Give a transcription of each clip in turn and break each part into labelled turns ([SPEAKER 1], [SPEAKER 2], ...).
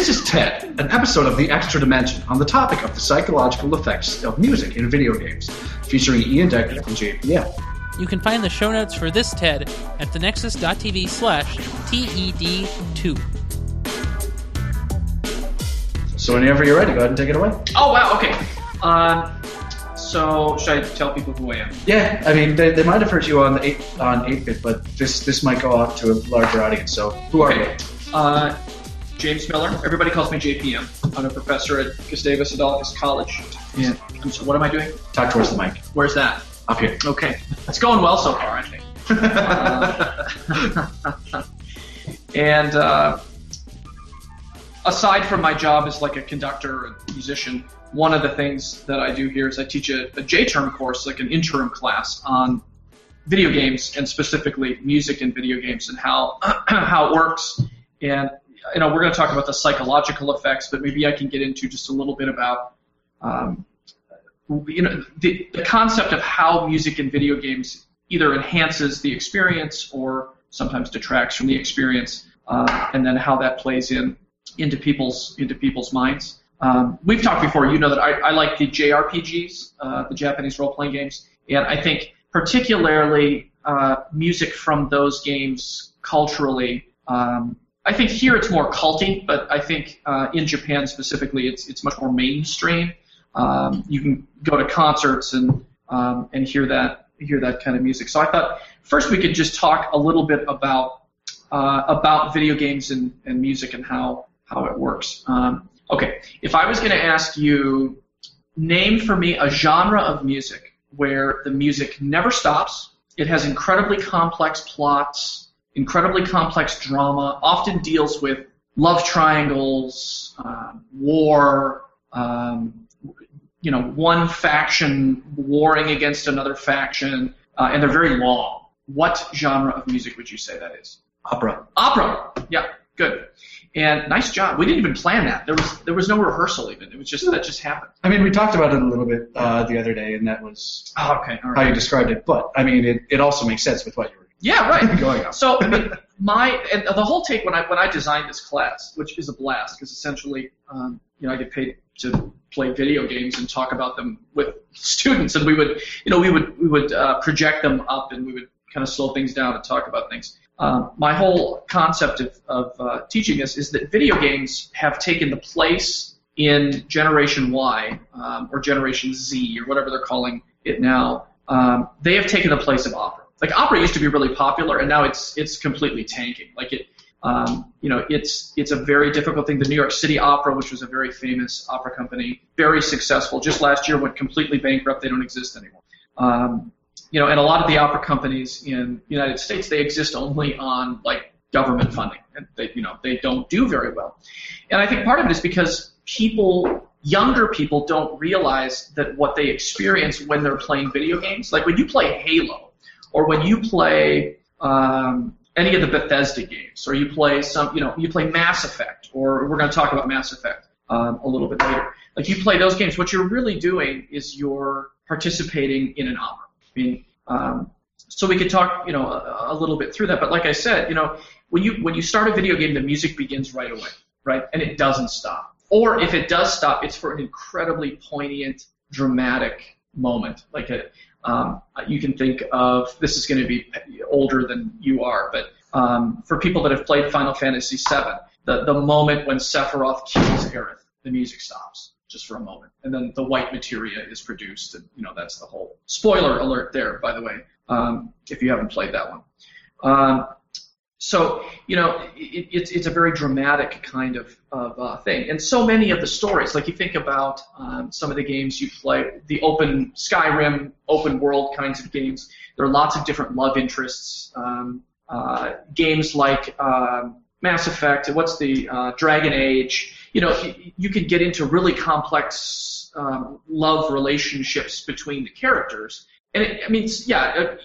[SPEAKER 1] This is Ted, an episode of The Extra Dimension on the topic of the psychological effects of music in video games, featuring Ian Decker from JPM.
[SPEAKER 2] You can find the show notes for this TED at thenexus.tv slash TED2.
[SPEAKER 1] So whenever you're ready, go ahead and take it away.
[SPEAKER 3] Oh wow, okay. Um, so should I tell people who I am?
[SPEAKER 1] Yeah, I mean, they, they might have heard you on the eight on 8-bit, but this this might go out to a larger audience. So who are you?
[SPEAKER 3] Uh, James Miller. Everybody calls me JPM. I'm a professor at Gustavus Adolphus College.
[SPEAKER 1] Yeah.
[SPEAKER 3] So what am I doing?
[SPEAKER 1] Talk towards the mic.
[SPEAKER 3] Where's that?
[SPEAKER 1] Up here.
[SPEAKER 3] Okay, it's going well so far, I think. Uh, and uh, aside from my job as like a conductor and musician, one of the things that I do here is I teach a, a J-term course, like an interim class on video games and specifically music in video games and how how it works. And you know, we're going to talk about the psychological effects, but maybe I can get into just a little bit about um, you know the, the concept of how music in video games either enhances the experience or sometimes detracts from the experience, uh, and then how that plays in into people's into people's minds. Um, we've talked before. You know that I, I like the JRPGs, uh, the Japanese role-playing games, and I think particularly uh, music from those games culturally. Um, I think here it's more culty, but I think uh, in Japan specifically, it's it's much more mainstream. Um, you can go to concerts and um, and hear that hear that kind of music. So I thought first we could just talk a little bit about uh, about video games and, and music and how how it works. Um, okay, if I was going to ask you, name for me a genre of music where the music never stops. It has incredibly complex plots, incredibly complex drama, often deals with love triangles, um, war, um, you know, one faction warring against another faction, uh, and they're very long. What genre of music would you say that is?
[SPEAKER 1] Opera.
[SPEAKER 3] Opera. Yeah, good. And nice job. We didn't even plan that. There was there was no rehearsal even. It was just that just happened.
[SPEAKER 1] I mean, we talked about it a little bit uh, the other day, and that was
[SPEAKER 3] Oh, okay. All
[SPEAKER 1] how you described it. But I mean, it, it also makes sense with what you were
[SPEAKER 3] Yeah, right.
[SPEAKER 1] going.
[SPEAKER 3] So I mean, my and the whole take when I when I designed this class, which is a blast, because essentially, um, you know, I get paid to play video games and talk about them with students, and we would, you know, we would we would uh, project them up, and we would kind of slow things down and talk about things. Um, my whole concept of, of uh, teaching this is that video games have taken the place in Generation Y um, or Generation Z or whatever they're calling it now. Um, they have taken the place of opera. Like opera used to be really popular, and now it's it's completely tanking. Like it, um, you know, it's it's a very difficult thing. The New York City Opera, which was a very famous opera company, very successful. Just last year went completely bankrupt. They don't exist anymore. Um, you know, and a lot of the opera companies in the United States, they exist only on like government funding, and they, you know, they don't do very well. And I think part of it is because people, younger people, don't realize that what they experience when they're playing video games, like when you play Halo, or when you play um, any of the Bethesda games, or you play some, you know, you play Mass Effect, or we're going to talk about Mass Effect um, a little bit later. Like you play those games, what you're really doing is you're participating in an opera. I mean, um, so we could talk, you know, a, a little bit through that. But like I said, you know, when you when you start a video game, the music begins right away, right, and it doesn't stop. Or if it does stop, it's for an incredibly poignant, dramatic moment. Like a, um, you can think of this is going to be older than you are, but um, for people that have played Final Fantasy VII, the the moment when Sephiroth kills Aerith, the music stops just for a moment, and then the white materia is produced, and you know that's the whole spoiler alert there, by the way, um, if you haven't played that one. So you know it, it's it's a very dramatic kind of of uh, thing, and so many of the stories, like you think about um, some of the games you play, the open Skyrim, open world kinds of games. There are lots of different love interests. Um, uh, games like um, Mass Effect, what's the uh, Dragon Age? You know, you, you can get into really complex um, love relationships between the characters. And it, I mean, yeah, uh,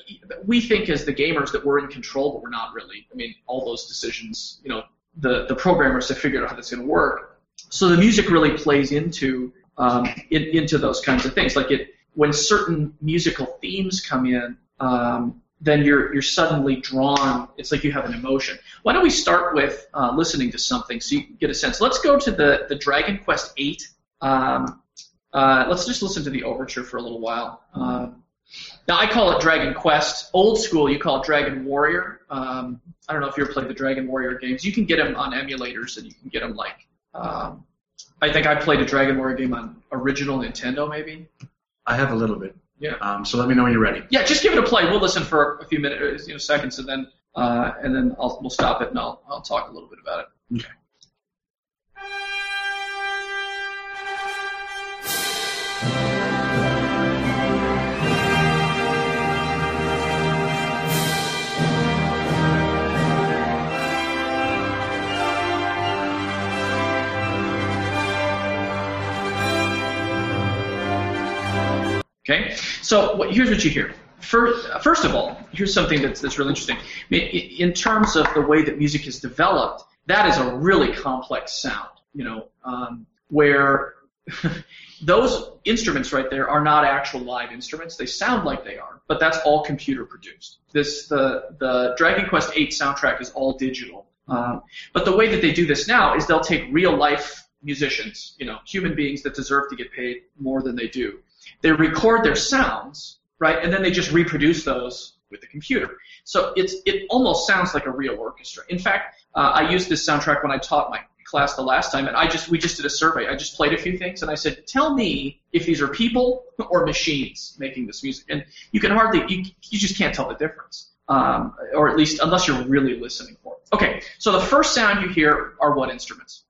[SPEAKER 3] we think as the gamers that we're in control, but we're not really. I mean, all those decisions, you know, the the programmers have figured out how that's going to work. So the music really plays into um, in, into those kinds of things. Like it, when certain musical themes come in, um, then you're you're suddenly drawn. It's like you have an emotion. Why don't we start with uh, listening to something so you can get a sense? Let's go to the the Dragon Quest VIII. Um, uh, let's just listen to the overture for a little while. Um, now I call it Dragon Quest. Old school, you call it Dragon Warrior. Um, I don't know if you ever played the Dragon Warrior games. You can get them on emulators, and you can get them like. Um, I think I played a Dragon Warrior game on original Nintendo, maybe.
[SPEAKER 1] I have a little bit.
[SPEAKER 3] Yeah.
[SPEAKER 1] Um, so let me know when you're ready.
[SPEAKER 3] Yeah, just give it a play. We'll listen for a few minutes, you know, seconds, and then uh, and then I'll, we'll stop it and I'll I'll talk a little bit about it.
[SPEAKER 1] Okay.
[SPEAKER 3] Okay, so what, here's what you hear. First, first of all, here's something that's, that's really interesting. In terms of the way that music is developed, that is a really complex sound. You know, um, where those instruments right there are not actual live instruments. They sound like they are, but that's all computer produced. This the the Dragon Quest VIII soundtrack is all digital. Um, but the way that they do this now is they'll take real life musicians, you know, human beings that deserve to get paid more than they do. They record their sounds, right, and then they just reproduce those with the computer. So it's it almost sounds like a real orchestra. In fact, uh, I used this soundtrack when I taught my class the last time, and I just we just did a survey. I just played a few things, and I said, "Tell me if these are people or machines making this music." And you can hardly you you just can't tell the difference, um, or at least unless you're really listening for it. Okay, so the first sound you hear are what instruments?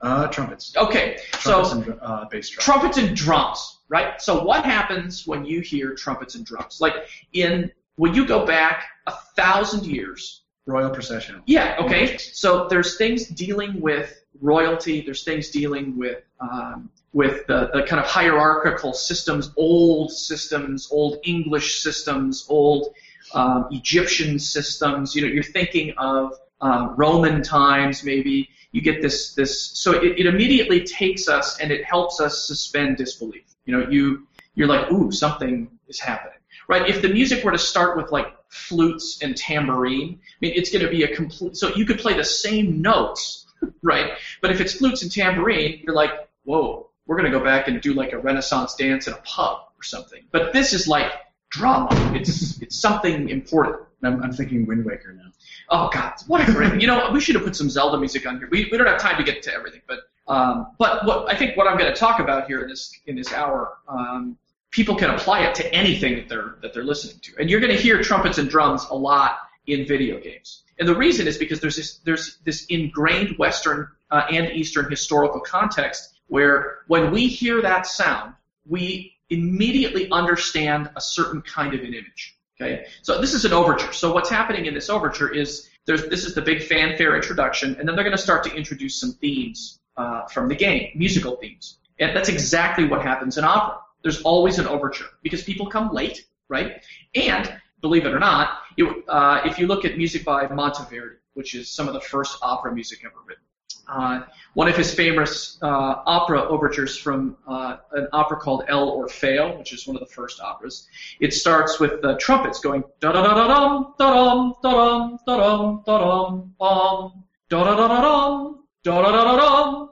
[SPEAKER 1] Uh, trumpets.
[SPEAKER 3] Okay,
[SPEAKER 1] Trumpets
[SPEAKER 3] so
[SPEAKER 1] and uh, bass drum.
[SPEAKER 3] trumpets and drums, right? So what happens when you hear trumpets and drums? Like in when you go back a thousand years,
[SPEAKER 1] Royal procession.
[SPEAKER 3] yeah, okay. So there's things dealing with royalty. There's things dealing with um, with the, the kind of hierarchical systems, old systems, old English systems, old um, Egyptian systems. You know, you're thinking of um, Roman times, maybe. You get this this. So it, it immediately takes us and it helps us suspend disbelief. You know, you you're like, ooh, something is happening, right? If the music were to start with like flutes and tambourine, I mean, it's going to be a complete. So you could play the same notes, right? But if it's flutes and tambourine, you're like, whoa, we're going to go back and do like a Renaissance dance in a pub or something. But this is like drama. It's it's something important.
[SPEAKER 1] I'm, I'm thinking Wind Waker now.
[SPEAKER 3] Oh God, what a great! You know, we should have put some Zelda music on here. We, we don't have time to get to everything, but um, but what I think what I'm going to talk about here in this in this hour, um, people can apply it to anything that they're that they're listening to, and you're going to hear trumpets and drums a lot in video games. And the reason is because there's this there's this ingrained Western uh, and Eastern historical context where when we hear that sound, we immediately understand a certain kind of an image. Okay, so this is an overture. So what's happening in this overture is there's this is the big fanfare introduction, and then they're going to start to introduce some themes uh, from the game, musical themes, and that's exactly what happens in opera. There's always an overture because people come late, right? And believe it or not, you, uh, if you look at music by Monteverdi, which is some of the first opera music ever written, uh, one of his famous uh, opera overtures from uh, an opera called L'Orfeo, which is one of the first operas. It starts with the trumpets going da da da da dum da dum da dum da dum da dum bum da da da da dum da da da da dum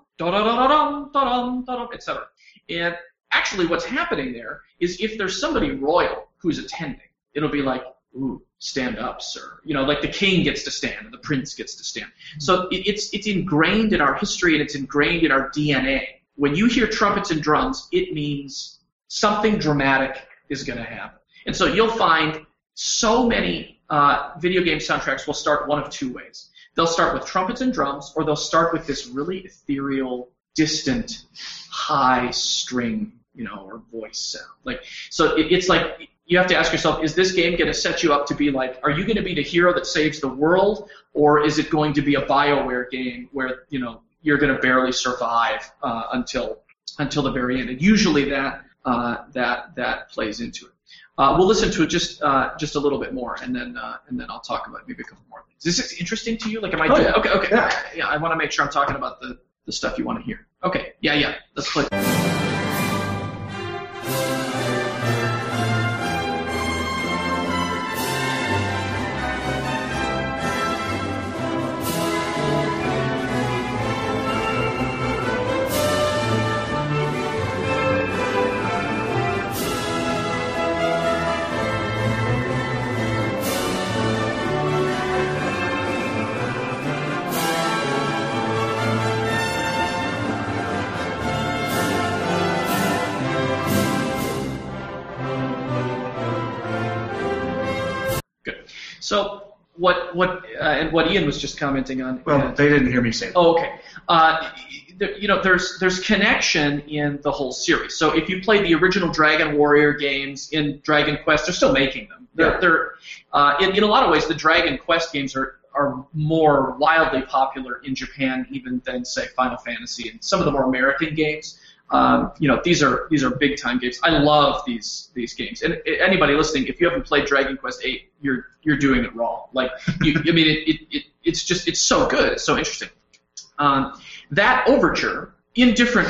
[SPEAKER 3] etc. And actually, what's happening there is if there's somebody royal who's attending, it'll be like ooh, stand up, sir. You know, like the king gets to stand and the prince gets to stand. So it, it's it's ingrained in our history and it's ingrained in our DNA. When you hear trumpets and drums, it means something dramatic is going to happen. And so you'll find so many uh, video game soundtracks will start one of two ways. They'll start with trumpets and drums, or they'll start with this really ethereal, distant, high string, you know, or voice sound. Like so, it, it's like you have to ask yourself, is this game going to set you up to be like, are you going to be the hero that saves the world, or is it going to be a Bioware game where you know you're going to barely survive uh, until until the very end? And usually that uh, that that plays into it. Uh, we'll listen to it just uh, just a little bit more, and then uh, and then I'll talk about maybe a couple more things. Is this interesting to you? Like, am I
[SPEAKER 1] Oh,
[SPEAKER 3] doing?
[SPEAKER 1] yeah.
[SPEAKER 3] Okay, okay.
[SPEAKER 1] Yeah.
[SPEAKER 3] yeah I want to make sure I'm talking about the the stuff you want to hear. Okay, yeah, yeah. Let's play. And what Ian was just commenting on.
[SPEAKER 1] Well,
[SPEAKER 3] uh,
[SPEAKER 1] they didn't hear me say that.
[SPEAKER 3] Oh, okay. Uh, there, you know, there's there's connection in the whole series. So if you play the original Dragon Warrior games in Dragon Quest, they're still making them. They're,
[SPEAKER 1] Yeah.
[SPEAKER 3] they're uh, in, in a lot of ways, the Dragon Quest games are are more wildly popular in Japan even than say Final Fantasy and some of the more American games. Um, you know, these are these are big time games. I love these these games. And anybody listening, if you haven't played Dragon Quest VIII, you're you're doing it wrong. Like, you, I mean, it, it, it it's just it's so good. It's so interesting. Um, that overture in different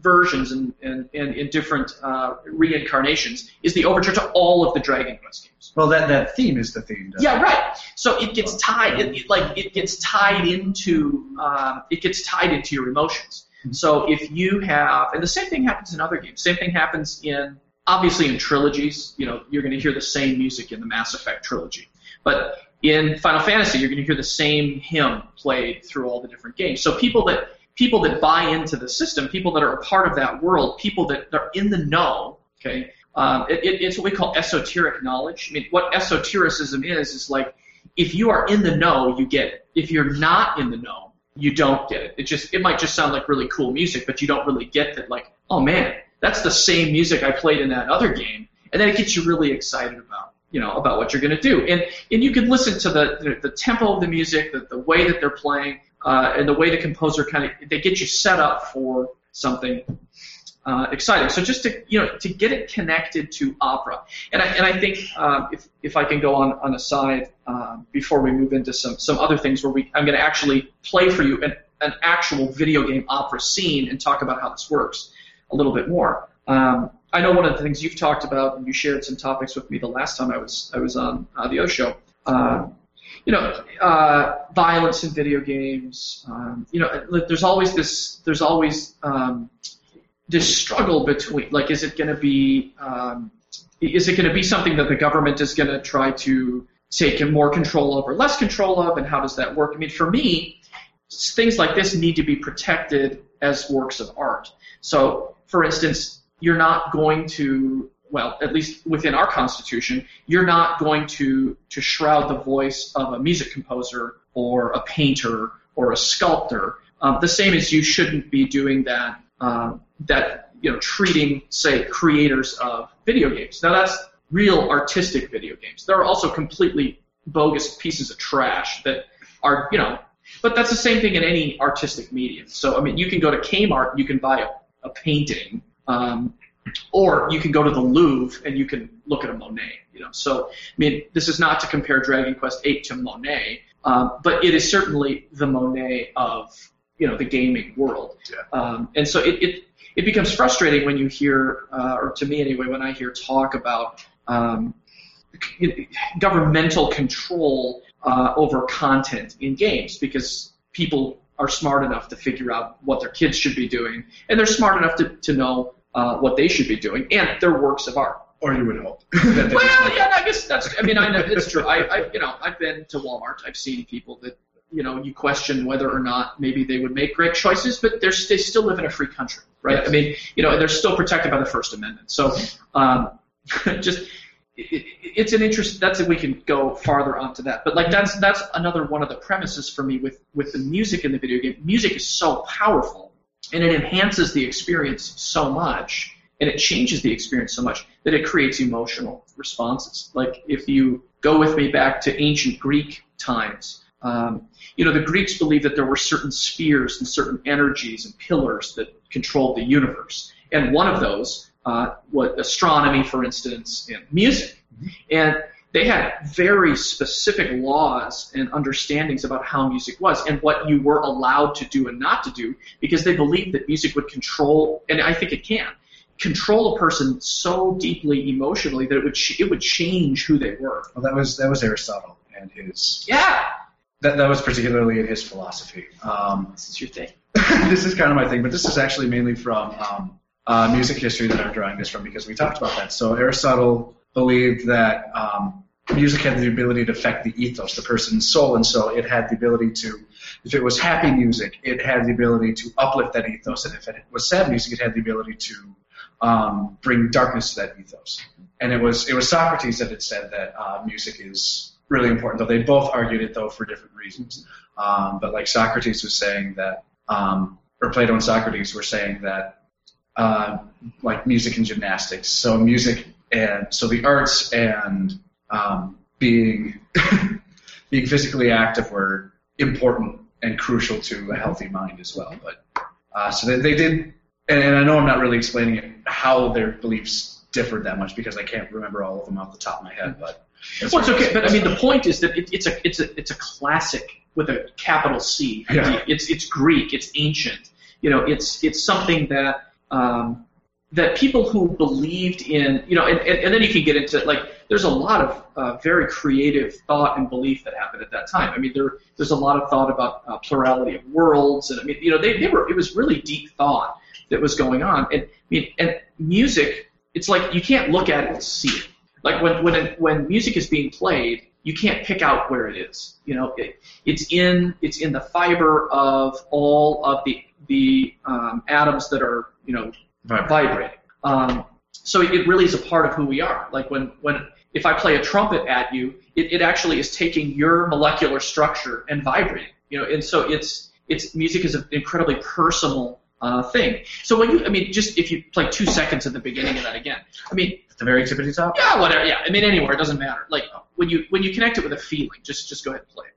[SPEAKER 3] versions and, and, and in different uh, reincarnations is the overture to all of the Dragon Quest games.
[SPEAKER 1] Well, that, that theme is the theme. doesn't
[SPEAKER 3] Yeah, right. So it gets tied, it, it, like it gets tied into, um, it gets tied into your emotions. So if you have, and the same thing happens in other games. Same thing happens in, obviously in trilogies. You know, you're going to hear the same music in the Mass Effect trilogy, but in Final Fantasy, you're going to hear the same hymn played through all the different games. So people that people that buy into the system, people that are a part of that world, people that are in the know, okay, um, it, it, it's what we call esoteric knowledge. I mean, what esotericism is is like if you are in the know, you get it. If you're not in the know, you don't get it. It just it might just sound like really cool music, but you don't really get that. Like, oh man, that's the same music I played in that other game, and then it gets you really excited about you know about what you're going to do. And and you can listen to the the, the tempo of the music, the, the way that they're playing, uh, and the way the composer kind of they get you set up for something uh, exciting. So just to you know to get it connected to opera, and I and I think um, if if I can go on on a side um, before we move into some some other things where we I'm going to actually play for you an an actual video game opera scene and talk about how this works a little bit more. Um, I know one of the things you've talked about, and you shared some topics with me the last time I was I was on uh, the O show. Uh, you know, uh, violence in video games. Um, you know, there's always this. There's always um, this struggle between like is it going to be um, is it going to be something that the government is going to try to take more control over, less control of and how does that work? I mean for me things like this need to be protected as works of art. So for instance you're not going to well at least within our constitution you're not going to to shroud the voice of a music composer or a painter or a sculptor. Um, the same as you shouldn't be doing that um, that you know treating say creators of video games. Now that's real artistic video games. There are also completely bogus pieces of trash that are you know, but that's the same thing in any artistic medium. So I mean, you can go to Kmart, and you can buy a, a painting, um, or you can go to the Louvre and you can look at a Monet. You know, so I mean, this is not to compare Dragon Quest VIII to Monet, um, but it is certainly the Monet of you know the gaming world.
[SPEAKER 1] Yeah.
[SPEAKER 3] Um, and so it, it it becomes frustrating when you hear, uh, or to me anyway, when I hear talk about um, governmental control uh, over content in games because people are smart enough to figure out what their kids should be doing, and they're smart enough to, to know uh, what they should be doing, and they're works of art.
[SPEAKER 1] Or you would hope.
[SPEAKER 3] Well, yeah, I guess that's. I mean, I know it's true. I, I, you know, I've been to Walmart. I've seen people that, you know, you question whether or not maybe they would make great choices, but they're they still live in a free country, right?
[SPEAKER 1] Yes.
[SPEAKER 3] I mean, you know, they're still protected by the First Amendment. So, um, just it, it- it's an interest. That's we can go farther onto that, but like that's that's another one of the premises for me with with the music in the video game. Music is so powerful, and it enhances the experience so much and it changes the experience so much that it creates emotional responses. Like if you go with me back to ancient Greek times, um, you know the Greeks believed that there were certain spheres and certain energies and pillars that controlled the universe, and one of those uh, was astronomy, for instance, and music, and they had very specific laws and understandings about how music was and what you were allowed to do and not to do because they believed that music would control, and I think it can, control a person so deeply emotionally that it would ch- it would change who they were.
[SPEAKER 1] well, that was that was Aristotle and his
[SPEAKER 3] Yeah,
[SPEAKER 1] that, that was particularly in his philosophy. Um,
[SPEAKER 3] this is your thing.
[SPEAKER 1] this is kind of my thing, but this is actually mainly from um, uh, music history that I'm drawing this from because we talked about that. So Aristotle believed that um, music had the ability to affect the ethos, the person's soul, and so it had the ability to, if it was happy music, it had the ability to uplift that ethos, and if it was sad music, it had the ability to um, bring darkness to that ethos. And it was it was Socrates that had said that uh, music is really important, though. They both argued it, though, for different reasons. Um, but like Socrates was saying that, um, or Plato and Socrates were saying that, uh, like music and gymnastics. So music and so the arts and um, being being physically active were important and crucial to a healthy mind as well. But uh, so they, they did, and, and I know I'm not really explaining it how their beliefs differed that much because I can't remember all of them off the top of my head. But
[SPEAKER 3] Well, it's okay, but I mean, the point is that it, it's a it's a it's a classic with a capital C.
[SPEAKER 1] Yeah.
[SPEAKER 3] It's it's Greek. It's ancient. You know, it's it's something that um, that people who believed in you know, and, and, and then you can get into like there's a lot of uh, very creative thought and belief that happened at that time. I mean, there there's a lot of thought about uh, plurality of worlds, and I mean, you know, they, they were it was really deep thought that was going on, and I mean, and music, it's like you can't look at it and see it like when when it, when music is being played, you can't pick out where it is. You know, it, it's in it's in the fiber of all of the the um, atoms that are you know vibrating. Um, so it really is a part of who we are. Like when when if I play a trumpet at you, it, it actually is taking your molecular structure and vibrating. You know, and so it's it's music is an incredibly personal uh, thing. So when you, I mean, just if you play two seconds at the beginning of that again, I mean,
[SPEAKER 1] the very tippity top.
[SPEAKER 3] yeah, whatever. Yeah, I mean anywhere. It doesn't matter. Like when you when you connect it with a feeling, just just go ahead and play it.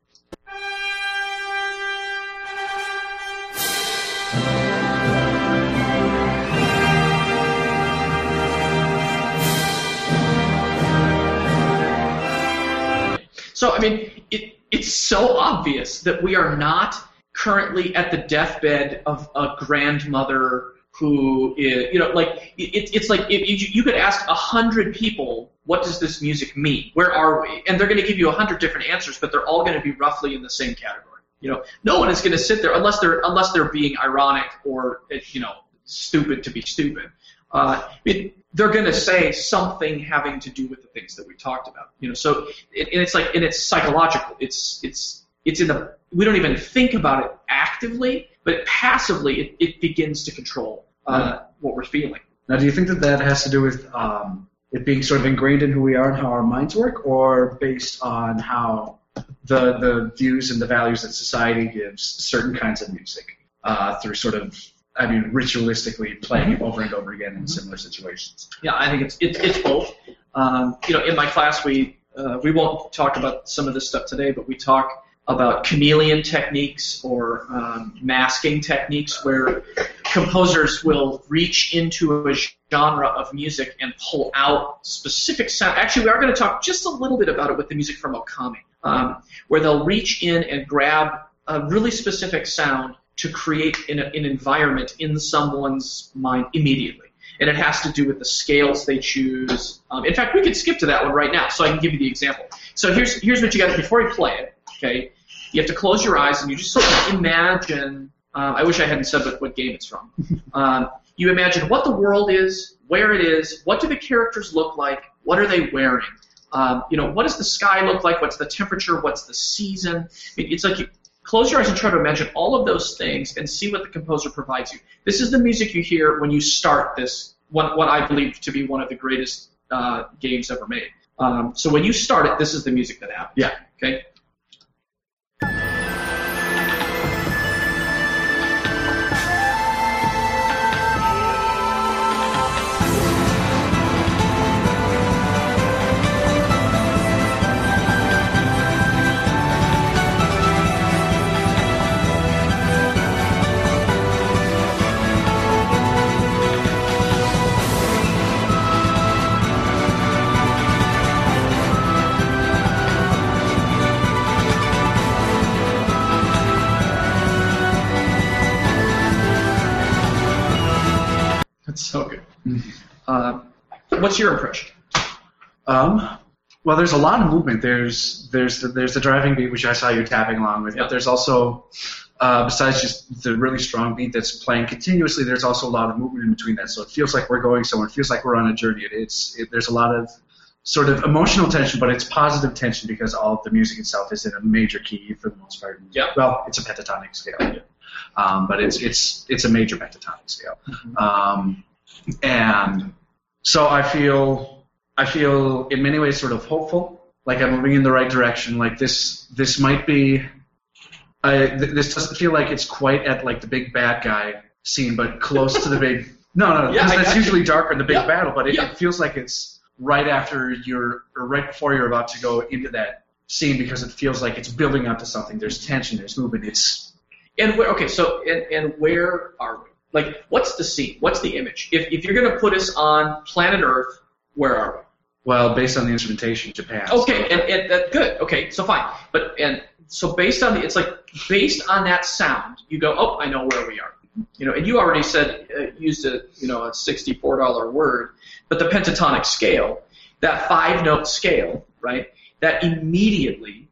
[SPEAKER 3] So I mean, it it's so obvious that we are not currently at the deathbed of a grandmother who is, you know, like it, it's like if you, you could ask a hundred people, what does this music mean? Where are we? And they're going to give you a hundred different answers, but they're all going to be roughly in the same category. You know, no one is going to sit there unless they're unless they're being ironic or you know stupid to be stupid. Uh, it, they're going to say something having to do with the things that we talked about. You know, so it, and it's like and it's psychological. It's it's it's in the we don't even think about it actively, but passively it, it begins to control uh, what we're feeling.
[SPEAKER 1] Now, do you think that that has to do with um, it being sort of ingrained in who we are and how our minds work, or based on how the the views and the values that society gives certain kinds of music uh, through sort of, I mean, ritualistically playing it over and over again in similar situations?
[SPEAKER 3] Yeah, I think it's it's, it's both. Um, you know, in my class we uh, we won't talk about some of this stuff today, but we talk about chameleon techniques or um, masking techniques where composers will reach into a genre of music and pull out specific sound. Actually, we are going to talk just a little bit about it with the music from Okami, um, where they'll reach in and grab a really specific sound to create an, an environment in someone's mind immediately and it has to do with the scales they choose. Um, in fact, we could skip to that one right now, so I can give you the example. So here's here's what you got before you play it. Okay, you have to close your eyes and you just sort of imagine. Uh, I wish I hadn't said what, what game it's from. Um, you imagine what the world is, where it is, what do the characters look like, what are they wearing. Um, you know, what does the sky look like? What's the temperature? What's the season? I mean, it's like you close your eyes and try to imagine all of those things and see what the composer provides you. This is the music you hear when you start this, one, what I believe to be one of the greatest uh, games ever made. Um, so when you start it, this is the music that happens.
[SPEAKER 1] Yeah.
[SPEAKER 3] Okay. So good. Uh, what's your impression?
[SPEAKER 1] Um, well, there's a lot of movement. There's there's the, there's the driving beat, which I saw you tapping along with.
[SPEAKER 3] Yeah.
[SPEAKER 1] But there's also, uh, besides just the really strong beat that's playing continuously, there's also a lot of movement in between that. So it feels like we're going somewhere. It feels like we're on a journey. It, it's it, there's a lot of sort of emotional tension, but it's positive tension because all of the music itself is in a major key for the most part.
[SPEAKER 3] Yeah.
[SPEAKER 1] Well, it's a pentatonic scale. Um, but it's it's it's a major pentatonic scale. Um, and so I feel I feel in many ways sort of hopeful like I'm moving in the right direction. Like this, this might be. I, th- this doesn't feel like it's quite at like the big bad guy scene, but close to the big. No, no,
[SPEAKER 3] Yeah,
[SPEAKER 1] that's
[SPEAKER 3] you.
[SPEAKER 1] usually darker in the big
[SPEAKER 3] Yeah.
[SPEAKER 1] battle, but it,
[SPEAKER 3] Yeah.
[SPEAKER 1] it feels like it's right after you're, or right before you're about to go into that scene because it feels like it's building up to something. There's tension, there's movement. It's
[SPEAKER 3] And where, okay, so and, and where are we? Like, what's the scene? What's the image? If, if you're going to put us on planet Earth, where are we?
[SPEAKER 1] well based on the instrumentation, Japan.
[SPEAKER 3] Okay, and, and that good. Okay, so fine. But and so based on the, it's like based on that sound, you go, oh, I know where we are. You know, and you already said uh, used a you know a sixty-four dollar word, but the pentatonic scale, that five-note scale, right? That immediately,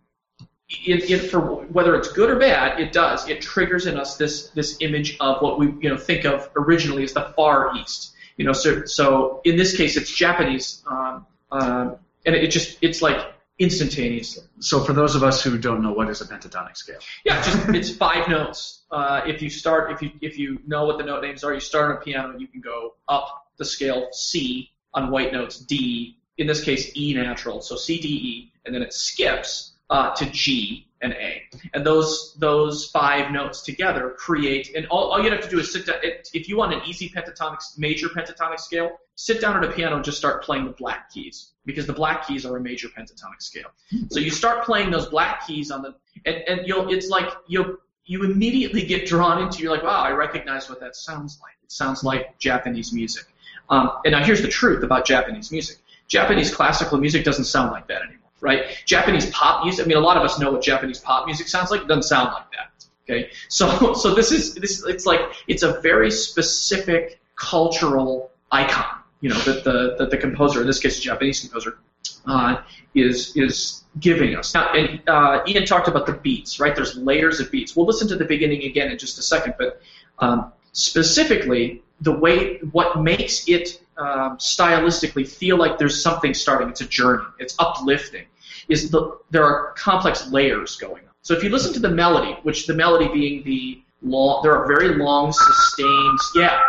[SPEAKER 3] it, it, for whether it's good or bad, it does. It triggers in us this this image of what we you know think of originally as the Far East. You know, so so in this case, it's Japanese, um, um, and it just it's like instantaneously.
[SPEAKER 1] So for those of us who don't know what is a pentatonic scale,
[SPEAKER 3] Yeah, just it's five notes. Uh, if you start, if you if you know what the note names are, you start on a piano, you can go up the scale C on white notes, D. In this case, E natural, so C D E, and then it skips uh, to G and A, and those those five notes together create. And all, all you have to do is sit down. If you want an easy pentatonic, major pentatonic scale, sit down at a piano and just start playing the black keys because the black keys are a major pentatonic scale. So you start playing those black keys on the, and, and you'll, it's like you'll, you immediately get drawn into. You're like, wow, I recognize what that sounds like. It sounds like Japanese music. Um, and now here's the truth about Japanese music. Japanese classical music doesn't sound like that anymore, right? Japanese pop music. I mean, a lot of us know what Japanese pop music sounds like. It doesn't sound like that. Okay, so so this is this. It's like it's a very specific cultural icon. You know that the that the composer, in this case, a Japanese composer, uh, is is giving us. Now, and uh, Ian talked about the beats, right? There's layers of beats. We'll listen to the beginning again in just a second, but um, specifically the way what makes it um, stylistically feel like there's something starting. It's a journey. It's uplifting. Is the there are complex layers going on. So if you listen to the melody, which the melody being the long, there are very long sustained, yeah,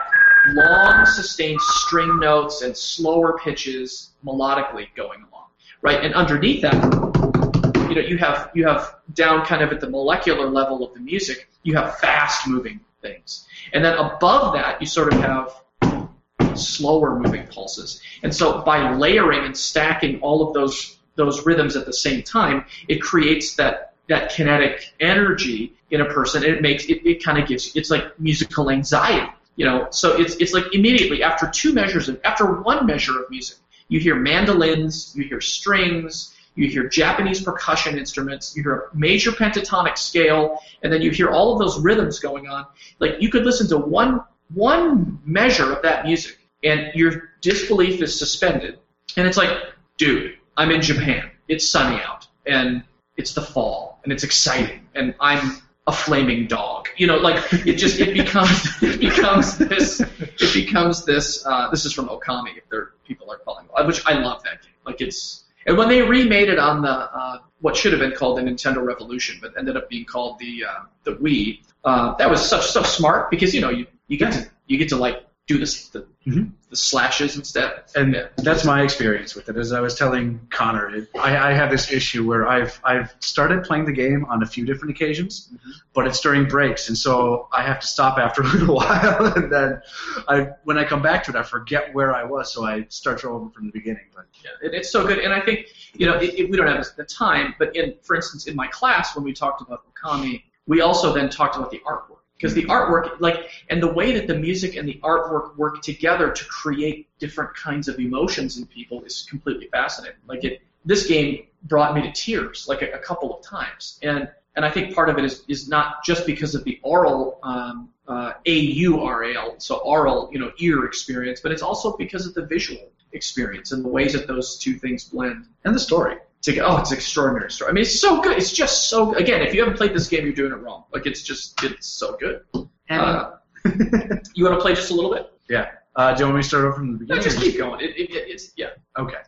[SPEAKER 3] long sustained string notes and slower pitches melodically going along, right? And underneath that, you know, you have you have down kind of at the molecular level of the music, you have fast moving things, and then above that, you sort of have slower moving pulses. And so by layering and stacking all of those those rhythms at the same time, it creates that that kinetic energy in a person. It makes it, it kind of gives it's like musical anxiety. You know, so it's it's like immediately after two measures of after one measure of music, you hear mandolins, you hear strings, you hear Japanese percussion instruments, you hear a major pentatonic scale, and then you hear all of those rhythms going on. Like you could listen to one one measure of that music, and your disbelief is suspended. And it's like, dude, I'm in Japan. It's sunny out, and it's the fall, and it's exciting, and I'm a flaming dog. You know, like it just it becomes it becomes this it becomes this. Uh, this is from Okami, if there people are calling, which I love that game. Like it's and when they remade it on the uh, what should have been called the Nintendo Revolution, but ended up being called the uh, the Wii, uh, that was such so smart because you know you you get to you get to like do this the,
[SPEAKER 1] Mhm.
[SPEAKER 3] the slashes instead.
[SPEAKER 1] and
[SPEAKER 3] Yeah.
[SPEAKER 1] that's my experience with it. As I was telling Connor, it, I, I have this issue where I've I've started playing the game on a few different occasions, but it's during breaks, and so I have to stop after a little while, and then I when I come back to it, I forget where I was, so I start over from the beginning. But
[SPEAKER 3] Yeah, it, it's so good, and I think you know it, we don't have the time, but in for instance in my class when we talked about Okami, we also then talked about the artwork because the artwork like and the way that the music and the artwork work together to create different kinds of emotions in people is completely fascinating. Like it, this game brought me to tears like a, a couple of times, and and I think part of it is is not just because of the oral um, uh, A U R A L, so oral you know ear experience, but it's also because of the visual experience and the ways that those two things blend
[SPEAKER 1] and the story.
[SPEAKER 3] Together. Oh, it's an extraordinary story. I mean, it's so good. It's just so good. again. If you haven't played this game, you're doing it wrong. Like it's just it's so good.
[SPEAKER 1] And
[SPEAKER 3] Uh, you want to play just a little bit?
[SPEAKER 1] yeah, uh, do you want me to start over from the
[SPEAKER 3] No,
[SPEAKER 1] beginning?
[SPEAKER 3] just keep going. It, it, it, it's yeah.
[SPEAKER 1] Okay.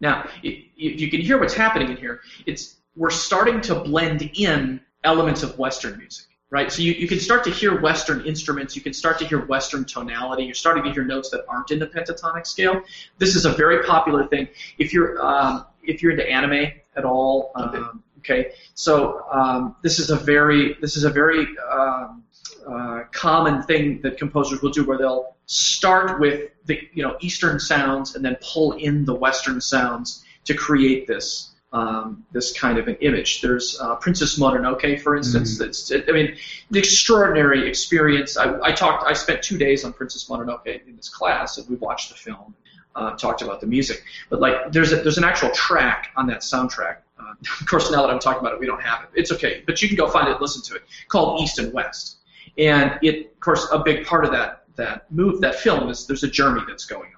[SPEAKER 3] Now, if you can hear what's happening in here, it's we're starting to blend in elements of Western music, right? So you, you can start to hear Western instruments, you can start to hear Western tonality, you're starting to hear notes that aren't in the pentatonic scale. This is a very popular thing. If you're um, if you're into anime at all, um, okay, so um, this is a very this is a very um, uh, common thing that composers will do, where they'll start with the you know Eastern sounds and then pull in the Western sounds to create this um, this kind of an image. There's uh, Princess Mononoke, for instance.
[SPEAKER 1] Mm-hmm.
[SPEAKER 3] That's I mean, an extraordinary experience. I, I talked. I spent two days on Princess Mononoke in this class, and we watched the film, uh, talked about the music. But like, there's a, there's an actual track on that soundtrack. Uh, of course, now that I'm talking about it, we don't have it. It's okay, but you can go find it, and listen to it. Called East and West, and it, of course, a big part of that that move that film is there's a journey that's going on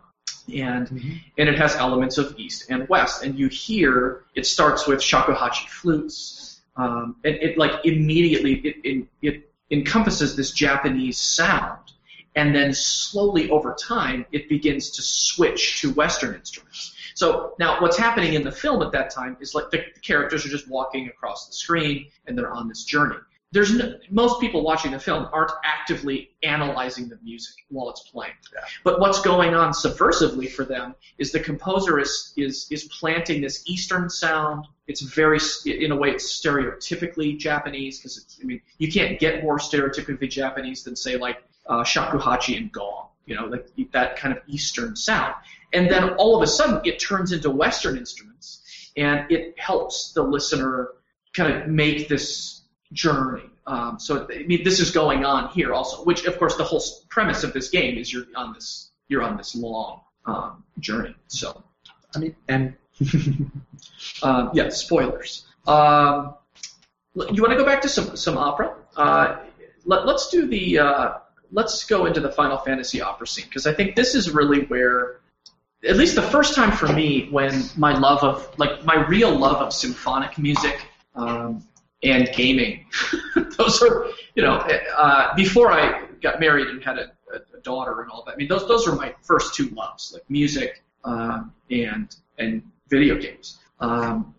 [SPEAKER 3] and and it has elements of east and west. And you hear it starts with shakuhachi flutes, um, and it like immediately it, it it encompasses this Japanese sound, and then slowly over time it begins to switch to Western instruments. So now what's happening in the film at that time is like the characters are just walking across the screen and they're on this journey there's no, most people watching the film aren't actively analyzing the music while it's playing.
[SPEAKER 1] Yeah.
[SPEAKER 3] But what's going on subversively for them is the composer is is is planting this Eastern sound. It's very in a way it's stereotypically Japanese because it's I mean you can't get more stereotypically Japanese than say like uh, shakuhachi and gong. You know like that kind of Eastern sound. And then all of a sudden it turns into Western instruments and it helps the listener kind of make this journey. Um, so I mean, this is going on here also, which of course the whole premise of this game is you're on this you're on this long um, journey. So
[SPEAKER 1] I mean, and
[SPEAKER 3] um, yeah, spoilers. Um, you want to go back to some some opera? Uh, let, us do the uh, let's go into the Final Fantasy opera scene because I think this is really where at least the first time for me when my love of like my real love of symphonic music um, and gaming. those are, you know, uh, before I got married and had a, a, daughter and all that. I mean, those those are my first two loves, like music um, and and video games. Um,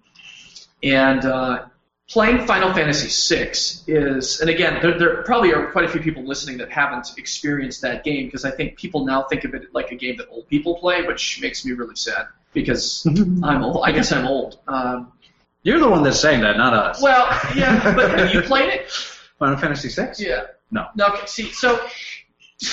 [SPEAKER 3] and uh, playing Final Fantasy VI is, and again, there, there probably are quite a few people listening that haven't experienced that game because I think people now think of it like a game that old people play, which makes me really sad because I'm old. I guess I'm old. Um,
[SPEAKER 1] you're the one that's saying that, not us.
[SPEAKER 3] well, yeah, but have you played it?
[SPEAKER 1] Final Fantasy VI?
[SPEAKER 3] Yeah.
[SPEAKER 1] No.
[SPEAKER 3] No. Okay. See, so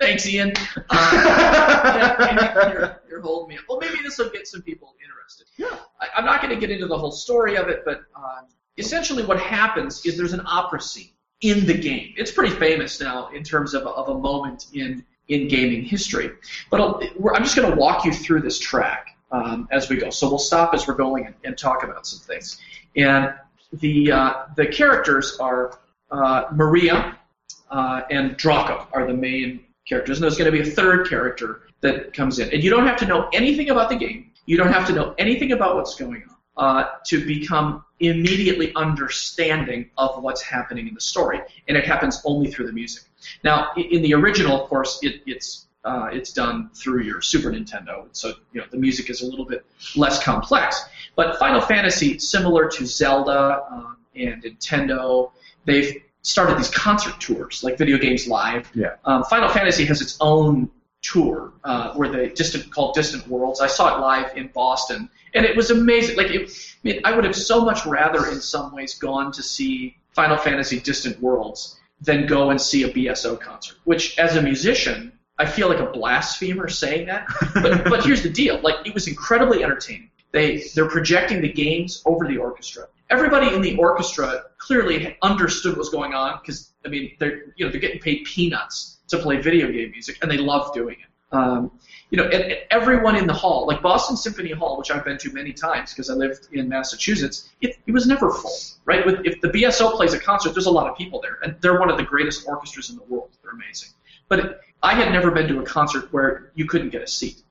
[SPEAKER 3] thanks, Ian. Uh, yeah, you're, you're holding me. up. Well, maybe this will get some people interested.
[SPEAKER 1] Yeah.
[SPEAKER 3] I, I'm not going to get into the whole story of it, but um, essentially what happens is there's an opera scene in the game. It's pretty famous now in terms of, of a moment in in gaming history. But I'll, I'm just going to walk you through this track um, as we go. So we'll stop as we're going and, and talk about some things. And the uh, the characters are uh, Maria uh, and Draco are the main characters, and there's going to be a third character that comes in. And you don't have to know anything about the game. You don't have to know anything about what's going on uh, to become immediately understanding of what's happening in the story. And it happens only through the music. Now, in the original, of course, it, it's uh, it's done through your Super Nintendo, so you know the music is a little bit less complex. But Final Fantasy, similar to Zelda um, and Nintendo, they've started these concert tours, like Video Games Live.
[SPEAKER 1] Yeah.
[SPEAKER 3] Um, Final Fantasy has its own tour uh, where they distant called Distant Worlds. I saw it live in Boston, and it was amazing. Like, it, I mean, I would have so much rather, in some ways, gone to see Final Fantasy Distant Worlds than go and see a BSO concert. Which, as a musician, I feel like a blasphemer saying that. But but here's the deal: like, it was incredibly entertaining. They they're projecting the games over the orchestra. Everybody in the orchestra clearly understood what was going on because I mean they're you know they're getting paid peanuts to play video game music and they love doing it. Um, you know, and, and everyone in the hall, like Boston Symphony Hall, which I've been to many times because I lived in Massachusetts, it, it was never full, right? With, if the BSO plays a concert, there's a lot of people there, and they're one of the greatest orchestras in the world. They're amazing. But it, I had never been to a concert where you couldn't get a seat.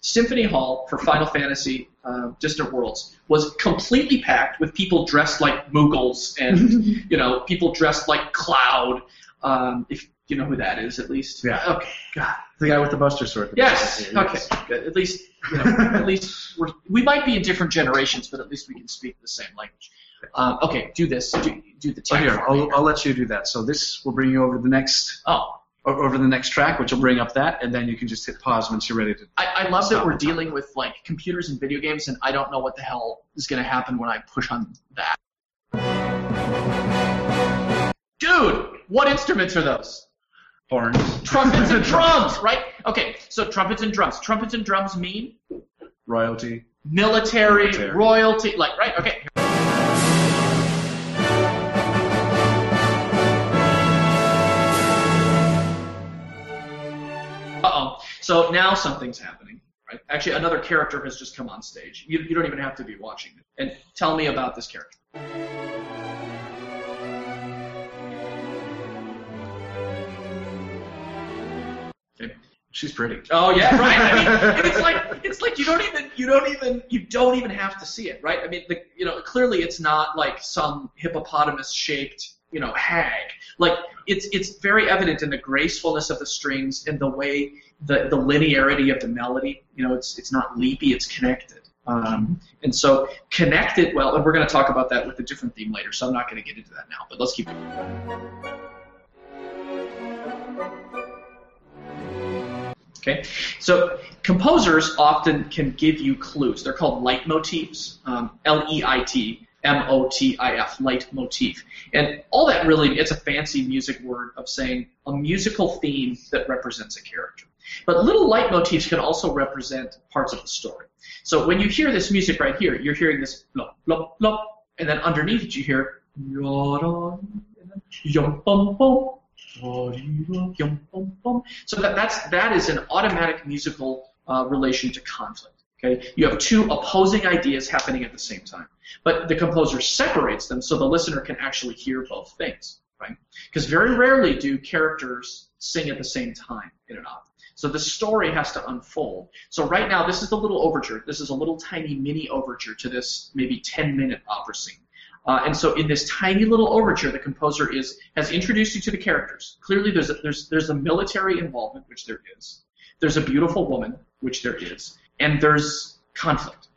[SPEAKER 3] Symphony Hall for Final Fantasy uh, Distant Worlds was completely packed with people dressed like Moogles and you know people dressed like Cloud. Um, if you know who that is at least?
[SPEAKER 1] Yeah.
[SPEAKER 3] Okay.
[SPEAKER 1] God, the guy with the Buster Sword.
[SPEAKER 3] Yes. Okay. Good. At least you know, at least we're, we might be in different generations, but at least we can speak the same language. Um, okay. Do this. Do, do the tech
[SPEAKER 1] here. I'll, I'll let you do that. So this will bring you over to the next
[SPEAKER 3] Oh,
[SPEAKER 1] over the next track, which will bring up that, and then you can just hit pause once you're ready to.
[SPEAKER 3] I, I love that we're dealing with like computers and video games, and I don't know what the hell is going to happen when I push on that. Dude, what instruments are those?
[SPEAKER 1] Horns.
[SPEAKER 3] Trumpets and drums, right? Okay, so trumpets and drums. Trumpets and drums mean
[SPEAKER 1] Royalty.
[SPEAKER 3] military,
[SPEAKER 1] Military.
[SPEAKER 3] royalty, like, right? Okay. So now something's happening, right? Actually, another character has just come on stage. You, you don't even have to be watching it. And tell me about this character.
[SPEAKER 1] She's pretty.
[SPEAKER 3] Oh yeah, right. I mean, it's like it's like you don't even you don't even you don't even have to see it, right? I mean, the, you know, clearly it's not like some hippopotamus shaped you know hag. Like it's it's very evident in the gracefulness of the strings and the way the the linearity of the melody. You know, it's it's not leapy, it's connected. Um, and so connected well, and we're going to talk about that with a different theme later. So I'm not going to get into that now, but let's keep. Going. Okay, so composers often can give you clues. They're called leitmotifs, um, L-E-I-T M-O-T-I-F, leitmotif. And all that really, it's a fancy music word of saying a musical theme that represents a character. But little leitmotifs can also represent parts of the story. So when you hear this music right here, you're hearing this blop, blop, blop, and then underneath it you hear Yum, bum, bum. So that, that's that is an automatic musical uh, relation to conflict. Okay, you have two opposing ideas happening at the same time, but the composer separates them so the listener can actually hear both things. Right? Because very rarely do characters sing at the same time in an opera. So the story has to unfold. So right now, this is the little overture. This is a little tiny mini overture to this maybe 10-minute opera scene. Uh, and so in this tiny little overture, the composer is has introduced you to the characters. Clearly, there's a, there's there's a military involvement, which there is. There's a beautiful woman, which there is, and there's conflict.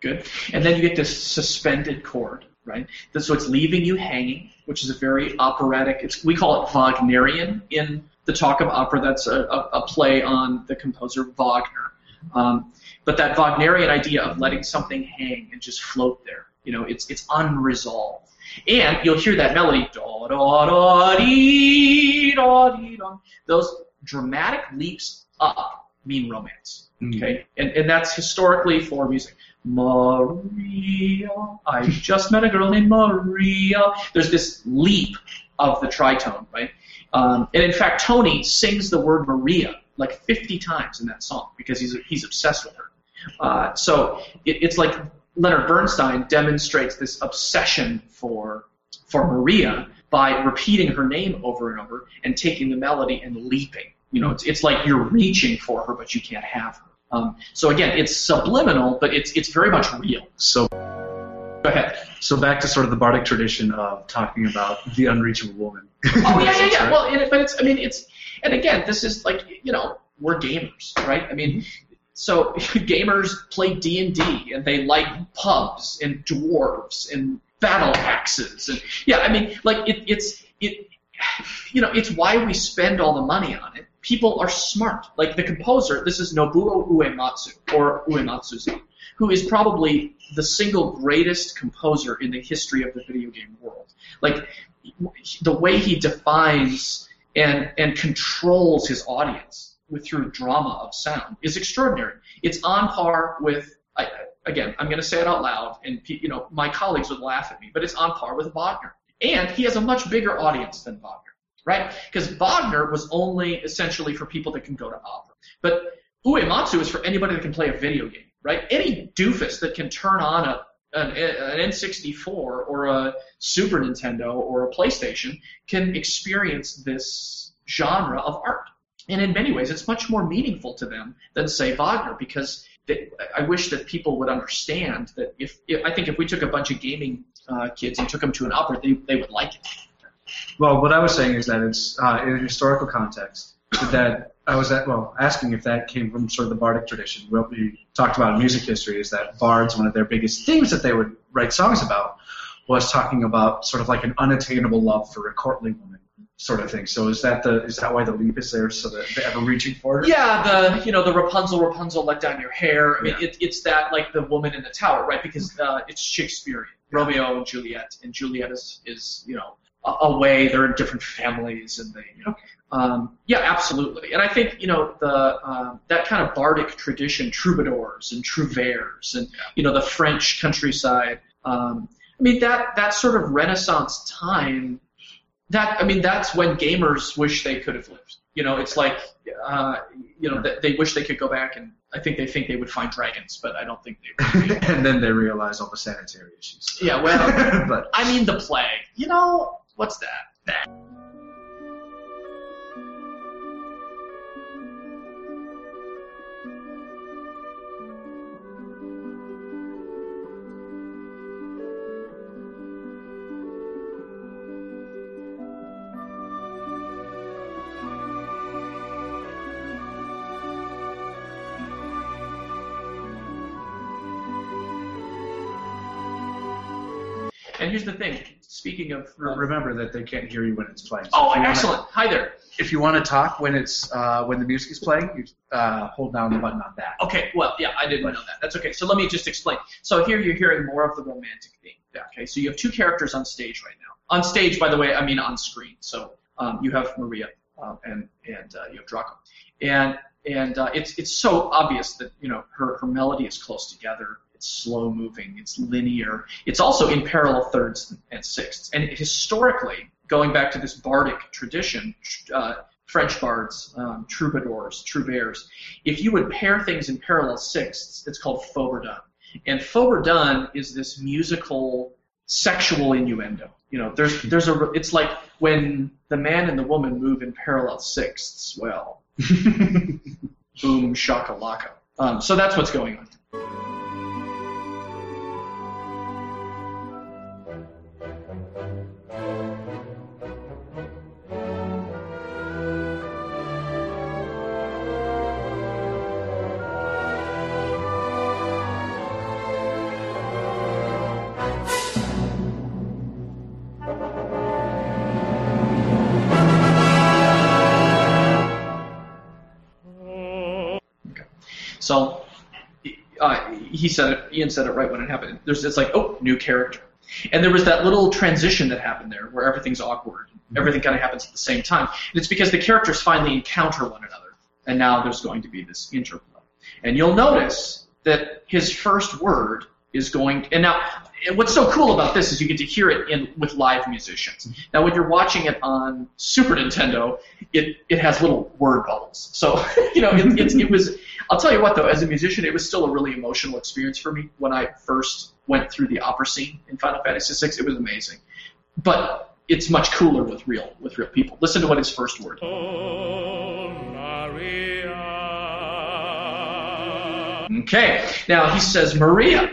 [SPEAKER 3] Good. And then you get this suspended chord, right? So it's leaving you hanging, which is a very operatic. We call it Wagnerian in the talk of opera. That's a, a, a play on the composer Wagner. Um, but that Wagnerian idea of letting something hang and just float there, you know, it's it's unresolved. And you'll hear that melody, da da da dee da dee da. Those dramatic leaps up mean romance. Okay, and and that's historically for music. Maria, I just met a girl named Maria. There's this leap of the tritone, right? Um, and in fact, Tony sings the word Maria like 50 times in that song because he's he's obsessed with her. Uh, so it, it's like Leonard Bernstein demonstrates this obsession for for Maria by repeating her name over and over and taking the melody and leaping. You know, it's, it's like you're reaching for her, but you can't have her. Um, so again, it's subliminal, but it's it's very much real.
[SPEAKER 1] So,
[SPEAKER 3] Go ahead.
[SPEAKER 1] so back to sort of the bardic tradition of talking about the unreachable woman.
[SPEAKER 3] Oh yeah, yeah, yeah. Well, it, but it's I mean it's and again this is like you know we're gamers, right? I mean. So gamers play D and D, and they like pubs and dwarves and battle axes, and yeah, I mean, like it, it's it, you know, it's why we spend all the money on it. People are smart. Like the composer, this is Nobuo Uematsu or Uematsu, who is probably the single greatest composer in the history of the video game world. Like the way he defines and and controls his audience with through drama of sound is extraordinary. It's on par with I, again, I'm going to say it out loud, and you know my colleagues would laugh at me, but it's on par with Wagner, and he has a much bigger audience than Wagner, right? Because Wagner was only essentially for people that can go to opera, but Uematsu is for anybody that can play a video game, right? Any doofus that can turn on a an, an N64 or a Super Nintendo or a PlayStation can experience this genre of art. and in many ways, it's much more meaningful to them than say Wagner because they, I wish that people would understand that if, if I think if we took a bunch of gaming uh, kids and took them to an opera, they, they would like it.
[SPEAKER 1] Well, what I was saying is that it's uh, in a historical context. That I was at, well asking if that came from sort of the bardic tradition. What we talked about in music history is that bards, one of their biggest themes that they would write songs about, was talking about sort of like an unattainable love for a courtly woman, sort of thing. So is that the is that why the leap is there, so that they're ever reaching for it?
[SPEAKER 3] Yeah, the you know the Rapunzel, Rapunzel, let down your hair. I mean,
[SPEAKER 1] Yeah.
[SPEAKER 3] it, it's that like the woman in the tower, right? Because uh, it's Shakespearean,
[SPEAKER 1] Yeah.
[SPEAKER 3] Romeo and Juliet, and Juliet is is you know away. They're in different families, and they you know. Um, yeah, absolutely, and I think you know the um, that kind of bardic tradition, troubadours and trouvères, and you know the French countryside. Um, I mean that that sort of Renaissance time. That I mean that's when gamers wish they could have lived. You know, it's like uh, you know that they wish they could go back and I think they think they would find dragons, but I don't think they would.
[SPEAKER 1] and then they realize all the sanitary issues.
[SPEAKER 3] yeah, well,
[SPEAKER 1] but
[SPEAKER 3] I mean the plague. You know, what's that? And Speaking of,
[SPEAKER 1] remember that they can't hear you when it's playing. So
[SPEAKER 3] oh,
[SPEAKER 1] you wanna-
[SPEAKER 3] excellent. Hi there.
[SPEAKER 1] if you want to talk when it's uh, when the music is playing, you uh, hold down the button on that.
[SPEAKER 3] Okay, well, yeah, I didn't know that. That's okay. So let me just explain. So here you're hearing more of the romantic theme. Yeah. Okay, so you have two characters on stage right now. On stage, by the way, I mean on screen. So um, you have Maria um, and and uh, you have Draco, and and uh, it's it's so obvious that you know her her melody is close together. It's slow moving. It's linear. It's also in parallel thirds and sixths. And historically, going back to this bardic tradition, uh, French bards, um, troubadours, if you would pair things in parallel sixths, it's called faux And faux is this musical sexual innuendo. You know, there's there's a it's like when the man and the woman move in parallel sixths. Well, boom shakalaka. Um, so that's what's going on. He said it. Ian said it right when it happened. There's it's like oh new character, and there was that little transition that happened there where everything's awkward. Mm-hmm. Everything kind of happens at the same time, and it's because the characters finally encounter one another, and now there's going to be this interplay. And you'll notice that his first word is going. And now, what's so cool about this is you get to hear it in with live musicians. Now, when you're watching it on Super Nintendo, it it has little word bubbles. So you know, it, it, it was. I'll tell you what, though, as a musician, it was still a really emotional experience for me when I first went through the opera scene in Final Fantasy VI. It was amazing, but it's much cooler with real with real people. Listen to what his first word. Oh, okay, now he says Maria.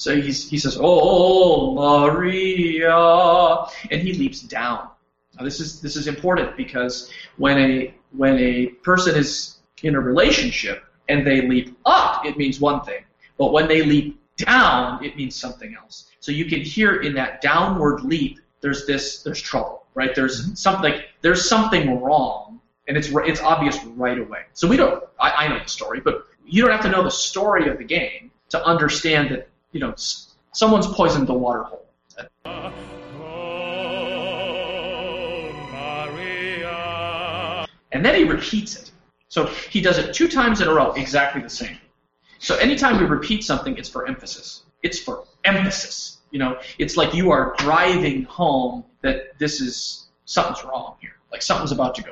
[SPEAKER 3] So he's, he says, "Oh Maria," and he leaps down. Now this is this is important because when a when a person is in a relationship and they leap up, it means one thing, but when they leap down, it means something else. So you can hear in that downward leap, there's this, there's trouble, right? There's mm-hmm. something, there's something wrong, and it's it's obvious right away. So we don't, I, I know the story, but you don't have to know the story of the game to understand that you know someone's poisoned the water hole. And then he repeats it. So he does it two times in a row, exactly the same. So anytime we repeat something, it's for emphasis. It's for emphasis. You know, it's like you are driving home that this is something's wrong here. Like something's about to go.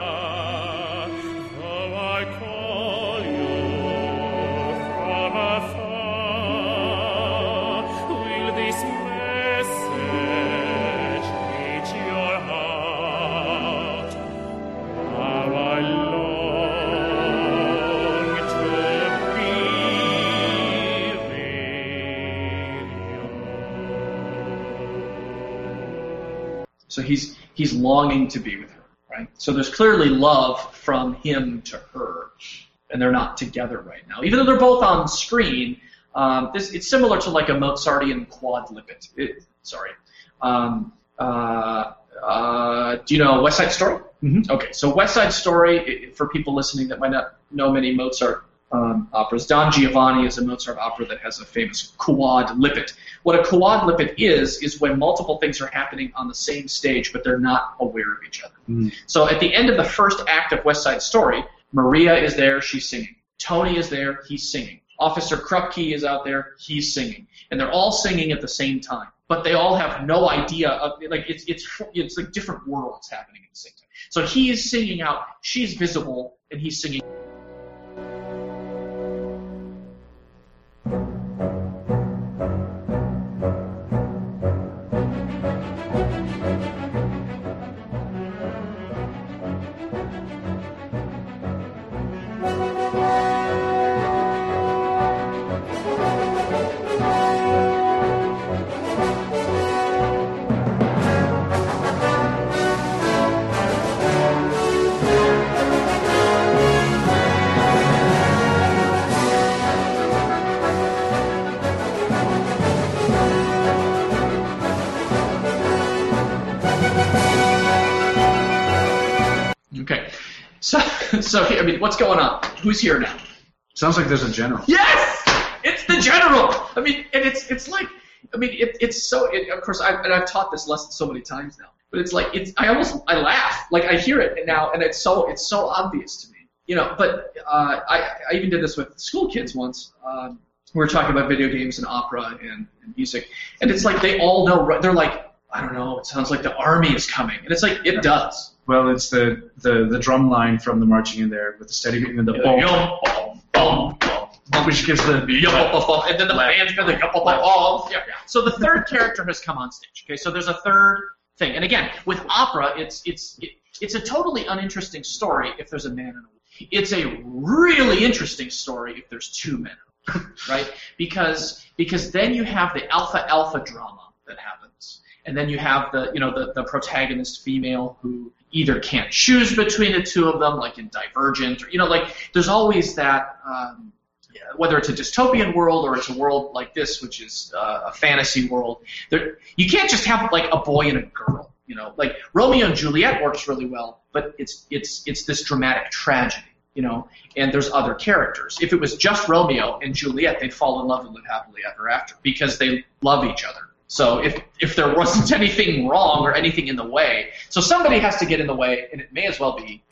[SPEAKER 3] So he's he's longing to be with her, right? So there's clearly love from him to her, and they're not together right now. Even though they're both on screen, um, this it's similar to like a Mozartian quodlibet. It, sorry. Um, uh, uh, do you know West Side Story?
[SPEAKER 1] Mhm.
[SPEAKER 3] Okay, so West Side Story, for people listening that might not know many Mozart um, operas, Don Giovanni is a Mozart opera that has a famous quodlibet. What a quodlibet is, is when multiple things are happening on the same stage, but they're not aware of each other.
[SPEAKER 1] Mm.
[SPEAKER 3] So at the end of the first act of West Side Story, Maria is there, she's singing. Tony is there, he's singing. Officer Krupke is out there, he's singing. And they're all singing at the same time. But they all have no idea of like it's it's it's like different worlds happening at the same time. So he is singing out, she's visible, and he's singing. Mean, what's going on? Who's here now?
[SPEAKER 1] Sounds like there's a general.
[SPEAKER 3] Yes, it's the general. I mean, and it's it's like, I mean, it, it's so. It, of course, I, and I've taught this lesson so many times now. But it's like it's. I almost I laugh like I hear it now, and it's so it's so obvious to me. You know, but uh, I I even did this with school kids once. Um, we were talking about video games and opera and, and music, and it's like they all know. right- They're like, I don't know. It sounds like the army is coming, and it's like it does.
[SPEAKER 1] Well, it's the, the, the drum line from the marching in there with the steady beat and the boom, which gives the
[SPEAKER 3] and then the band's gonna go, oh, yeah. So the third character has come on stage. Okay, so there's a third thing, and again, with opera, it's it's it, it's a totally uninteresting story if there's a man and a woman. It's a really interesting story if there's two men, right? Because because then you have the alpha alpha drama that happens, and then you have the you know the the protagonist female who either can't choose between the two of them, like in Divergent, or you know like there's always that. Um, whether it's a dystopian world or it's a world like this, which is uh, a fantasy world, there, you can't just have like a boy and a girl. You know, like Romeo and Juliet works really well, but it's it's it's this dramatic tragedy. You know, and there's other characters. If it was just Romeo and Juliet, they'd fall in love and live happily ever after because they love each other. So if if there wasn't anything wrong or anything in the way, so somebody has to get in the way, and it may as well be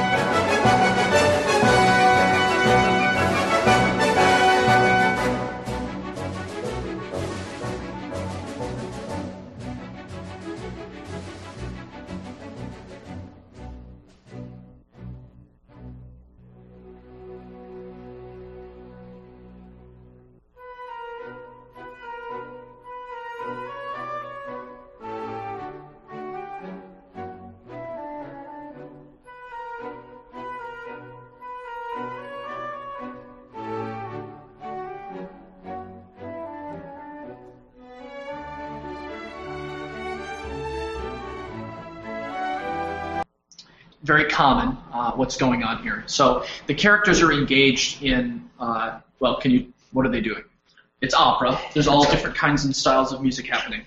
[SPEAKER 3] very common uh, what's going on here. So the characters are engaged in, uh, well, can you, what are they doing? It's opera. There's all different kinds and styles of music happening.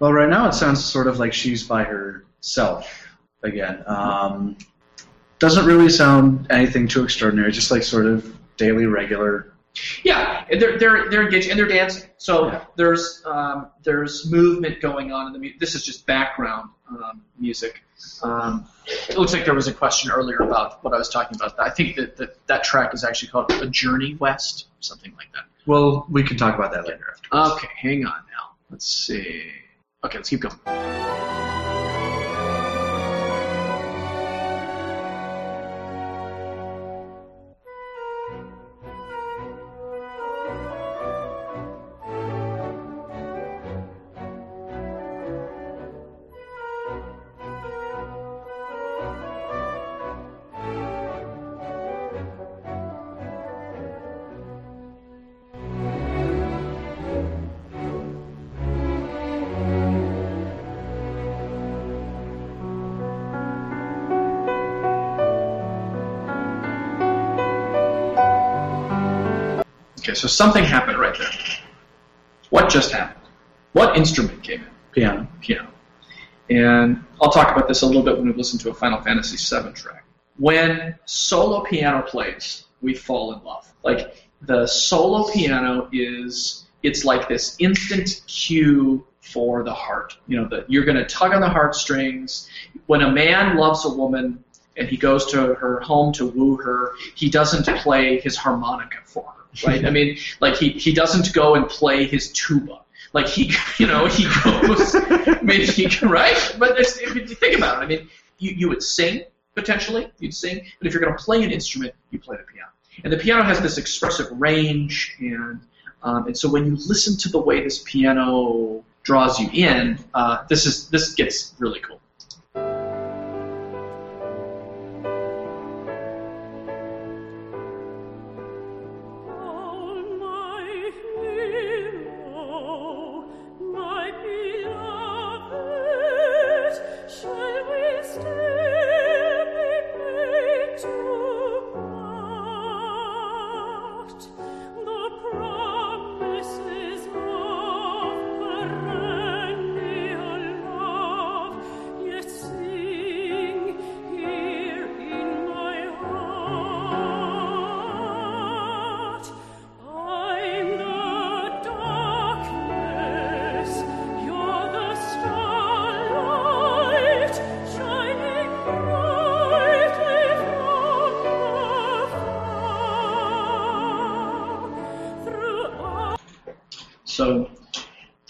[SPEAKER 1] Well, right now it sounds sort of like she's by herself again. Um, doesn't really sound anything too extraordinary, just like sort of daily, regular.
[SPEAKER 3] Yeah, they're they're they're engaged and they're dancing. So
[SPEAKER 1] Yeah.
[SPEAKER 3] there's um, there's movement going on in the music. this is just background um, music. Um, it looks like there was a question earlier about what I was talking about. I think that that, that track is actually called A Journey West, something like that.
[SPEAKER 1] Well, we can talk about that later after.
[SPEAKER 3] Okay, hang on now. Let's see. Okay, let's keep going. So something happened right there. What just happened? What instrument came in?
[SPEAKER 1] Piano.
[SPEAKER 3] Piano. And I'll talk about this a little bit when we listen to a Final Fantasy VII track. When solo piano plays, we fall in love. Like the solo piano is it's like this instant cue for the heart. You know, that you're going to tug on the heartstrings. When a man loves a woman and he goes to her home to woo her, he doesn't play his harmonica for her, right? I mean, like he, he doesn't go and play his tuba. Like he, you know, he goes, maybe he can, right? But if you think about it, I mean, you, you would sing potentially, you'd sing, but if you're going to play an instrument, you play the piano. And the piano has this expressive range, and um, and so when you listen to the way this piano draws you in, uh, this is this gets really cool.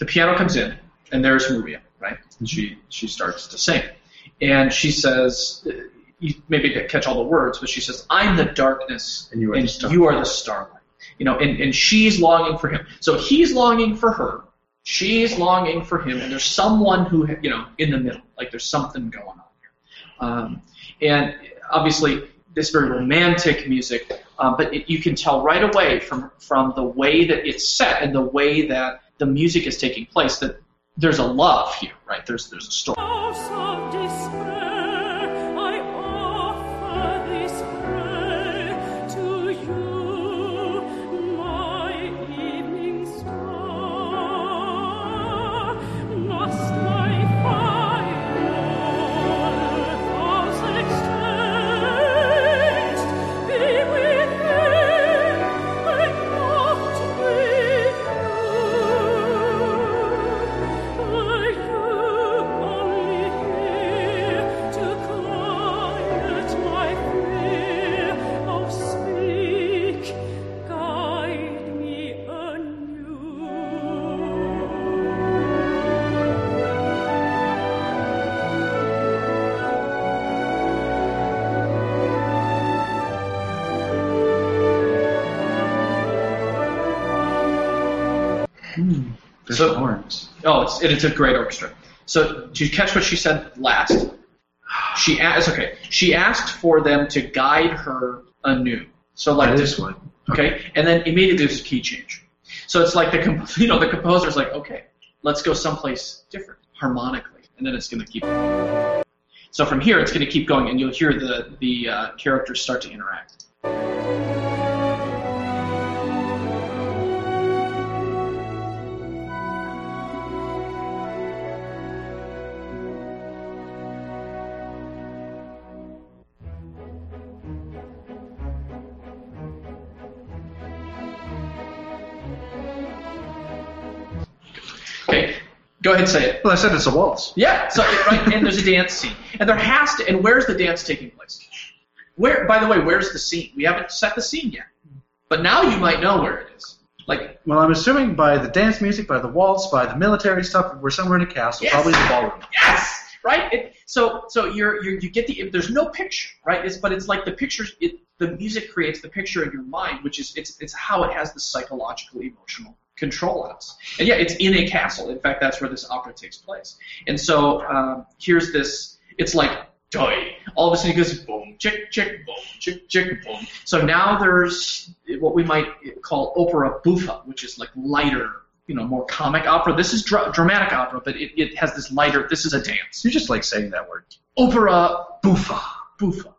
[SPEAKER 4] The
[SPEAKER 3] piano comes in, and there's Maria, right? And she she starts to sing, and she says, you maybe catch all the words, but she says, "I'm the darkness,
[SPEAKER 1] And you are the star."
[SPEAKER 3] you are the starlight." You know, and, and she's longing for him. So he's longing for her. She's longing for him, and there's someone who you know in the middle. Like there's something going on here. Um, and obviously, this very romantic music, um, but it, you can tell right away from from the way that it's set and the way that the music is taking place that there's a love here, right? There's there's a story.
[SPEAKER 4] Oh,
[SPEAKER 3] Oh, it's it, it's a great orchestra. So did you catch what she said last? She asked. Okay, she asked for them to guide her anew. So like this
[SPEAKER 1] one.
[SPEAKER 3] Okay, and then immediately there's a key change. So it's like the comp- you know the composer's like, okay, let's go someplace different harmonically, and then it's going to keep. So from here, it's going to keep going, and you'll hear the the uh, characters start to interact. Go ahead and say it.
[SPEAKER 1] Well, I said it's a waltz.
[SPEAKER 3] Yeah, so right, and there's a dance scene, and there has to. And where's the dance taking place? Where, by the way, where's the scene? We haven't set the scene yet, but now you might know where it is. Like,
[SPEAKER 1] Well, I'm assuming by the dance music, by the waltz, by the military stuff, we're somewhere in a castle,
[SPEAKER 3] Yes.
[SPEAKER 1] probably the ballroom.
[SPEAKER 3] yes, right. It, so, so you're, you're you get the there's no picture, right? It's, but it's like the pictures. It, the music creates the picture in your mind, which is it's it's how it has the psychological, emotional control on us. And yeah, it's in a castle. In fact, that's where this opera takes place. And so um, here's this. It's like doy. All of a sudden it goes boom, chick, chick, boom, chick, chick, boom. So now there's what we might call opera buffa, which is like lighter, you know, more comic opera. This is dra- dramatic opera, but it, it has this lighter. This is a dance.
[SPEAKER 1] You just like saying that word.
[SPEAKER 3] Opera buffa, buffa.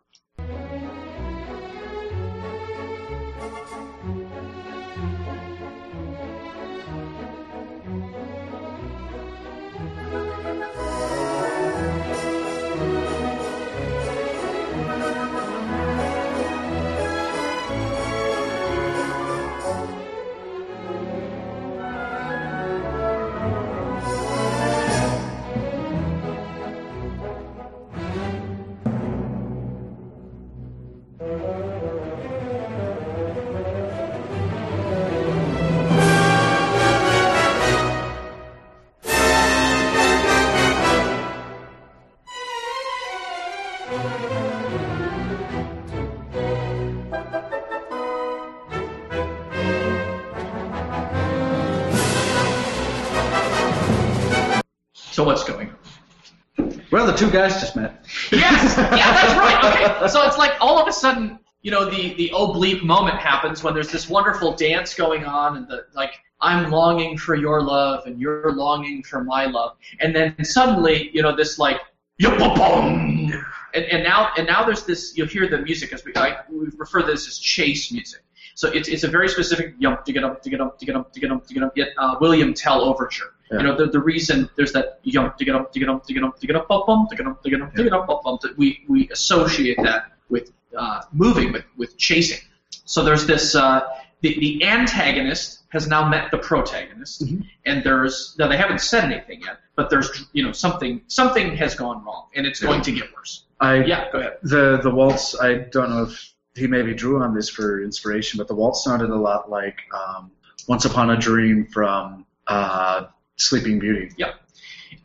[SPEAKER 1] The two guys just met.
[SPEAKER 3] Yes, yeah, that's right. Okay, so it's like all of a sudden, you know, the the oblique moment happens when there's this wonderful dance going on, and the like. I'm longing for your love, and you're longing for my love, and then suddenly, you know, this like, yum and, and now and now there's this. You'll hear the music as we I, we refer to this as chase music. So it's, it's a very specific yum to get up to get up to get up to get up to get up. Yet uh, William Tell overture.
[SPEAKER 1] Yeah.
[SPEAKER 3] You know the, the reason there's that yum to get up to get up to get up to get up bum bum to get up to get up to get up bum bum that we we associate that with uh, moving with with chasing. So there's this uh, the the antagonist has now met the protagonist, and there's now they haven't said anything yet, but there's you know something something has gone wrong, and it's going to get worse.
[SPEAKER 1] I
[SPEAKER 3] Yeah, go ahead.
[SPEAKER 1] the the waltz. I don't know if he maybe drew on this for inspiration, but the waltz sounded a lot like um, "Once Upon a Dream" from uh, Sleeping Beauty.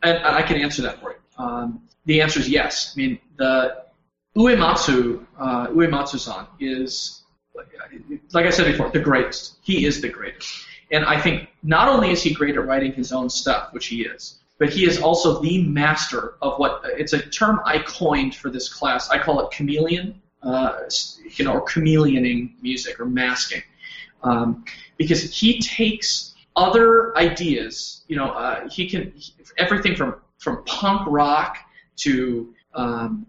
[SPEAKER 3] And, and I can answer that for you. Um, the answer is yes. I mean, the Uematsu, uh, Uematsu-san is, like I said before, the greatest. He is the greatest. And I think not only is he great at writing his own stuff, which he is, but he is also the master of what it's a term I coined for this class. I call it chameleon, uh, you know, or chameleoning music or masking, um, because he takes other ideas. You know, uh, he can everything from from punk rock to um,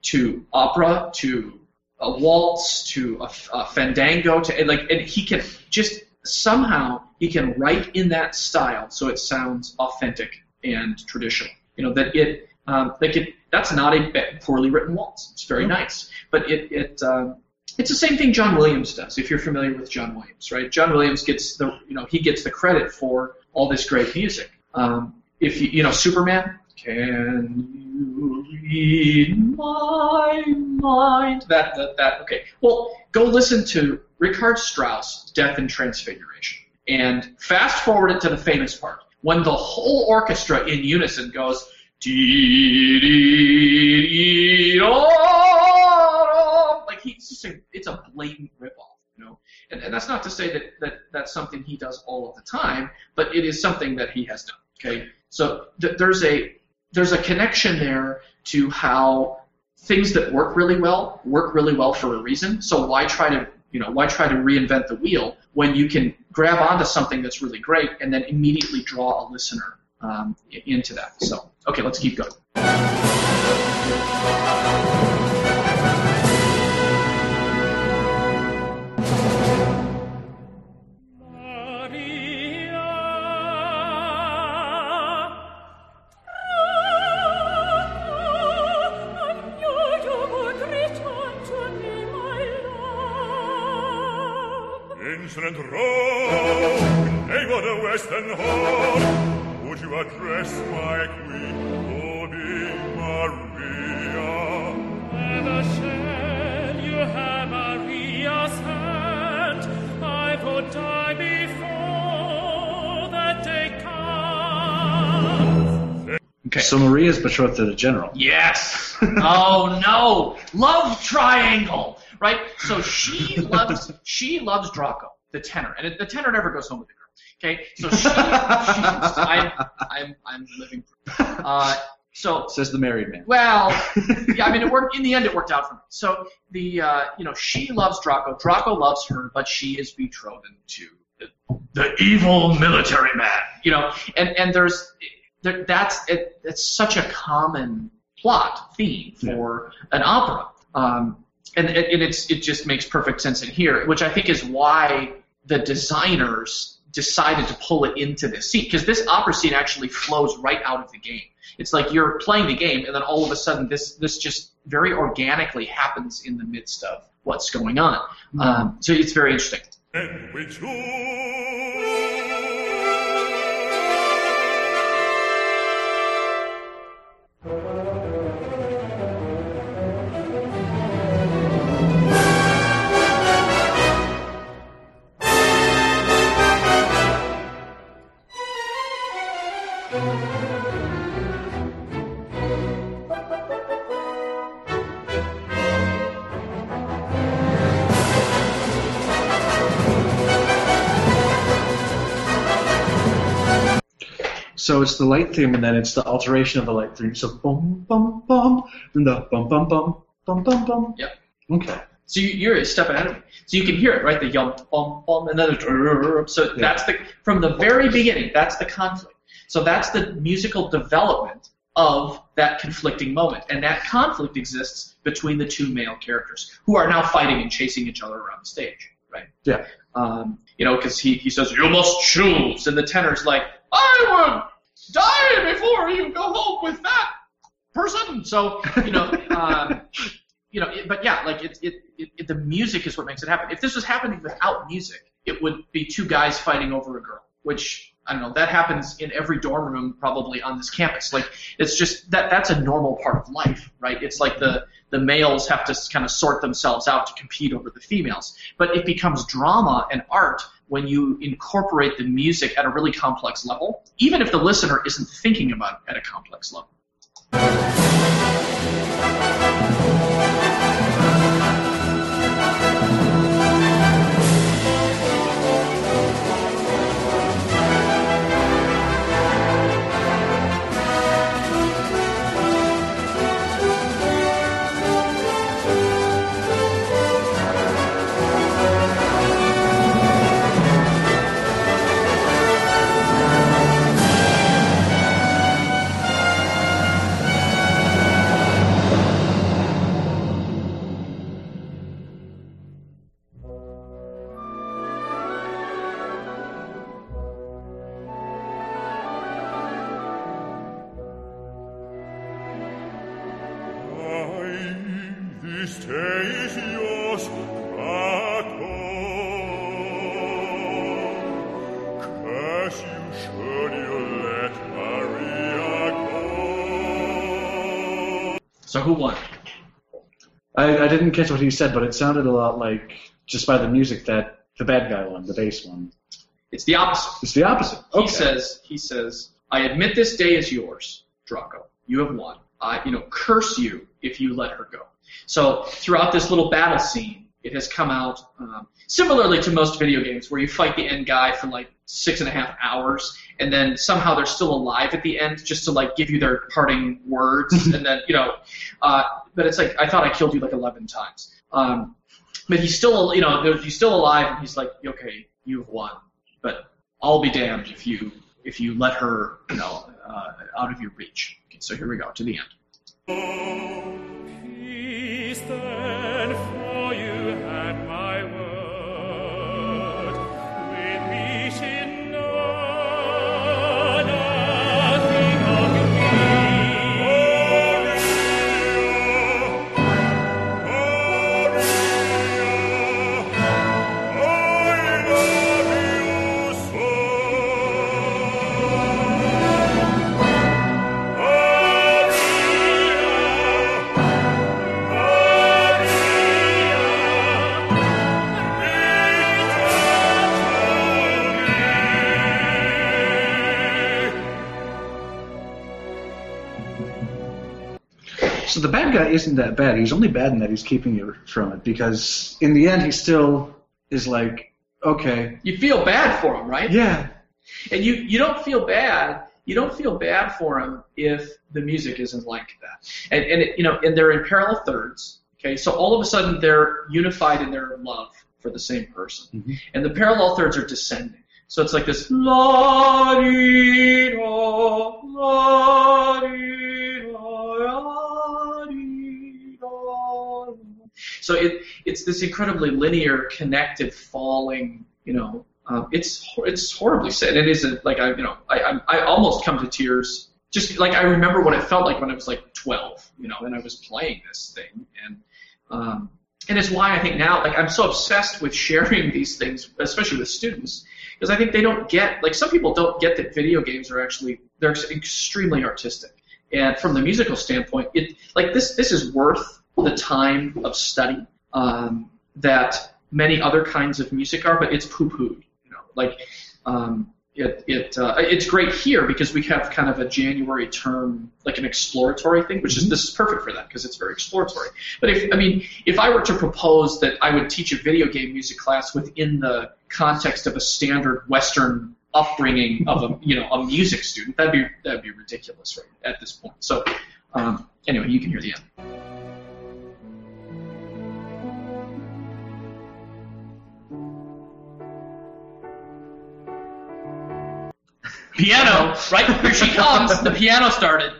[SPEAKER 3] to opera to a waltz to a, a fandango to and like and he can just somehow he can write in that style so it sounds authentic and traditional. You know that it um, like it that's not a poorly written waltz. It's very nice, but it it um, it's the same thing John Williams does. If you're familiar with John Williams, right? John Williams gets the you know he gets the credit for all this great music. Um, if you you know Superman, can you read my mind? That that that okay. Well, go listen to Richard Strauss' Death and Transfiguration, and fast forward it to the famous part when the whole orchestra in unison goes. "Dee, dee, dee, oh," Like he's just a, it's a blatant ripoff. And, and that's not to say that, that that's something he does all of the time, but it is something that he has done. Okay, so th- there's a there's a connection there to how things that work really well work really well for a reason. So why try to you know why try to reinvent the wheel when you can grab onto something that's really great and then immediately draw a listener um, into that. So okay, let's keep going.
[SPEAKER 1] Betrothed to the general.
[SPEAKER 3] Yes. oh no, love triangle. Right. So she loves she loves Draco, the tenor, and the tenor never goes home with the girl. Okay. So she, she I'm, I'm I'm living proof. Uh, so
[SPEAKER 1] Says the married man.
[SPEAKER 3] well, yeah, I mean, it worked. In the end, it worked out for me. So the, uh, you know, she loves Draco. Draco loves her, but she is betrothed to the, the evil military man. You know, and and there's there, that's it, it's such a common plot theme for an opera, um, and, it- and it's it just makes perfect sense in here, which I think is why the designers decided to pull it into this scene because this opera scene actually flows right out of the game. It's like you're playing the game, and then all of a sudden, this this just very organically happens in the midst of what's going on. Um, so it's very interesting.
[SPEAKER 1] So it's the light theme, and then it's the alteration of the light theme. So bum bum bum, and the bum bum bum bum bum bum.
[SPEAKER 3] Yep.
[SPEAKER 1] Okay.
[SPEAKER 3] So you, you're a step ahead of me. So you can hear it, right? The yum, bum, bum, and then the so
[SPEAKER 1] Yeah.
[SPEAKER 3] that's the from the very beginning. That's the conflict. So that's the musical development of that conflicting moment, and that conflict exists between the two male characters who are now fighting and chasing each other around the stage, right?
[SPEAKER 1] Yeah.
[SPEAKER 3] Um, you know, because he he says you must choose, and the tenor's like I die before you go home with that person. So you know. Um, you know, it, but yeah, like it, it, it, it, the music is what makes it happen. If this was happening without music, it would be two guys fighting over a girl, which I don't know. That happens in every dorm room probably on this campus. Like it's just that that's a normal part of life, right? It's like the the males have to kind of sort themselves out to compete over the females. But it becomes drama and art when you incorporate the music at a really complex level, even if the listener isn't thinking about it at a complex level.
[SPEAKER 1] Didn't catch what he said, but it sounded a lot like just by the music that the bad guy won, the bass one.
[SPEAKER 3] It's the opposite.
[SPEAKER 1] It's the opposite.
[SPEAKER 3] He says, he says, I admit this day is yours, Draco. You have won. I, you know, curse you if you let her go. So throughout this little battle scene, it has come out um, similarly to most video games, where you fight the end guy for like six and a half hours, and then somehow they're still alive at the end, just to like give you their parting words, and then you know, uh, but it's like I thought I killed you like 11 times. Um, but he's still, you know, he's still alive, and he's like, okay, you've won, but I'll be damned if you if you let her, you know, uh, out of your reach. Okay, so here we go to the end.
[SPEAKER 1] Isn't that bad. He's only bad in that he's keeping you from it because in the end he still is like, okay,
[SPEAKER 3] You feel bad for him, right?
[SPEAKER 1] yeah,
[SPEAKER 3] And you you don't feel bad. You don't feel bad for him if the music isn't like that. And and it, you know, and they're in parallel thirds. Okay, so all of a sudden they're unified in their love for the same person,
[SPEAKER 1] Mhm.
[SPEAKER 3] and the parallel thirds are descending. So it's like this la di da la di So it it's this incredibly linear, connected, falling. You know, um, it's it's horribly sad. It is a, like I you know I, I I almost come to tears. Just like I remember what it felt like when I was like 12, you know, and I was playing this thing, and um, and it's why I think now like I'm so obsessed with sharing these things, especially with students, because I think they don't get like some people don't get that video games are actually they're extremely artistic, and from the musical standpoint, it like this this is worth the time of study um, that many other kinds of music are, but it's poo-pooed. You know, like um, it, it uh, it's great here because we have kind of a January term, like an exploratory thing, which is this is perfect for that because it's very exploratory. But if I mean, if I were to propose that I would teach a video game music class within the context of a standard Western upbringing of a you know a music student. That'd be that'd be ridiculous right at this point. So um, anyway, you can hear the end. Piano, right here she comes. The piano started.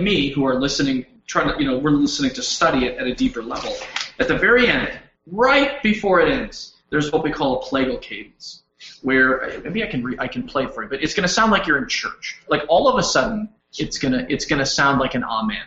[SPEAKER 3] Like me who are listening, trying to, you know, we're listening to study it at a deeper level. At the very end, right before it ends, there's what we call a plagal cadence, where maybe I can re- I can play for you, but it's going to sound like you're in church. Like all of a sudden, it's gonna it's gonna sound like an amen.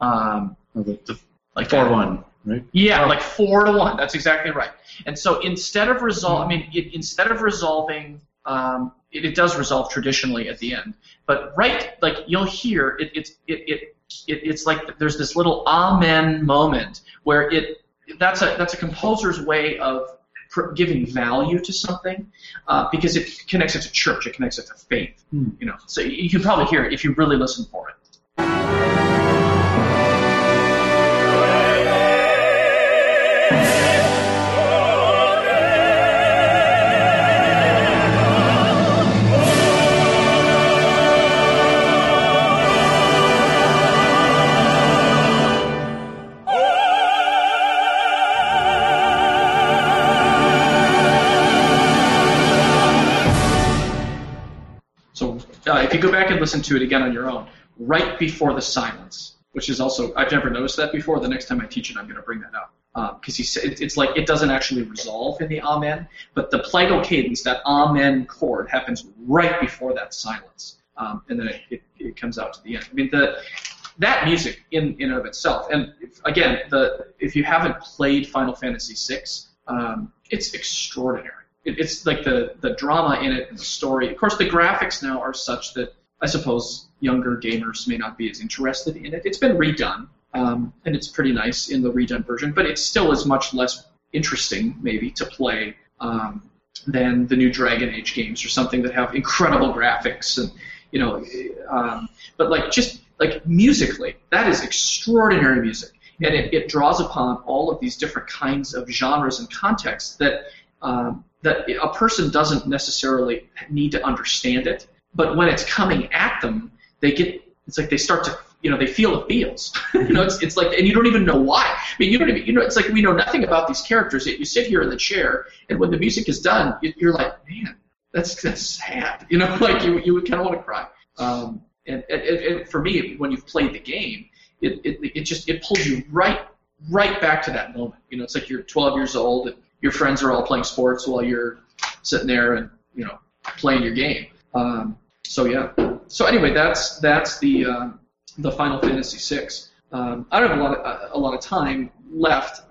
[SPEAKER 3] Um,
[SPEAKER 1] the,
[SPEAKER 3] like
[SPEAKER 1] four
[SPEAKER 3] that.
[SPEAKER 1] one, right?
[SPEAKER 3] Yeah, like four to one. That's exactly right. And so instead of resolve, I mean, it, instead of resolving, um, it, it does resolve traditionally at the end. But right, like you'll hear it, it's it, it, it it's like there's this little amen moment where it that's a that's a composer's way of pr- giving value to something uh, because it connects it to church, it connects it to faith.
[SPEAKER 1] Hmm.
[SPEAKER 3] You know, so you you can probably hear it if you really listen for it. If you go back and listen to it again on your own, right before the silence, which is also I've never noticed that before. The next time I teach it, I'm going to bring that up because it, it's like it doesn't actually resolve in the amen, but the plagal cadence, that amen chord, happens right before that silence, um, and then it, it, it comes out to the end. I mean the that music in in and of itself, and if, again, the if you haven't played Final Fantasy VI, um, it's extraordinary. It, it's like the the drama in it and the story. Of course, the graphics now are such that I suppose younger gamers may not be as interested in it. It's been redone, um, and it's pretty nice in the redone version, but it still is much less interesting, maybe, to play um, than the new Dragon Age games or something that have incredible graphics and you know, um, but like just like musically, that is extraordinary music, and it, it draws upon all of these different kinds of genres and contexts that um, that a person doesn't necessarily need to understand it, but when it's coming at them, they get it's like they start to you know they feel the feels. you know, it's it's like and you don't even know why. I mean, you don't even you know it's like we know nothing about these characters. Yet you sit here in the chair, and when the music is done, you- you're like, man, that's that's sad. You know, like you you would kind of want to cry. Um, and, and, and for me, when you've played the game, it, it it just it pulls you right right back to that moment. You know, it's like you're 12 years old and your friends are all playing sports while you're sitting there and you know playing your game. Um, so yeah. So anyway, that's that's the uh, the Final Fantasy VI. Um, I don't have a lot of, a lot of time left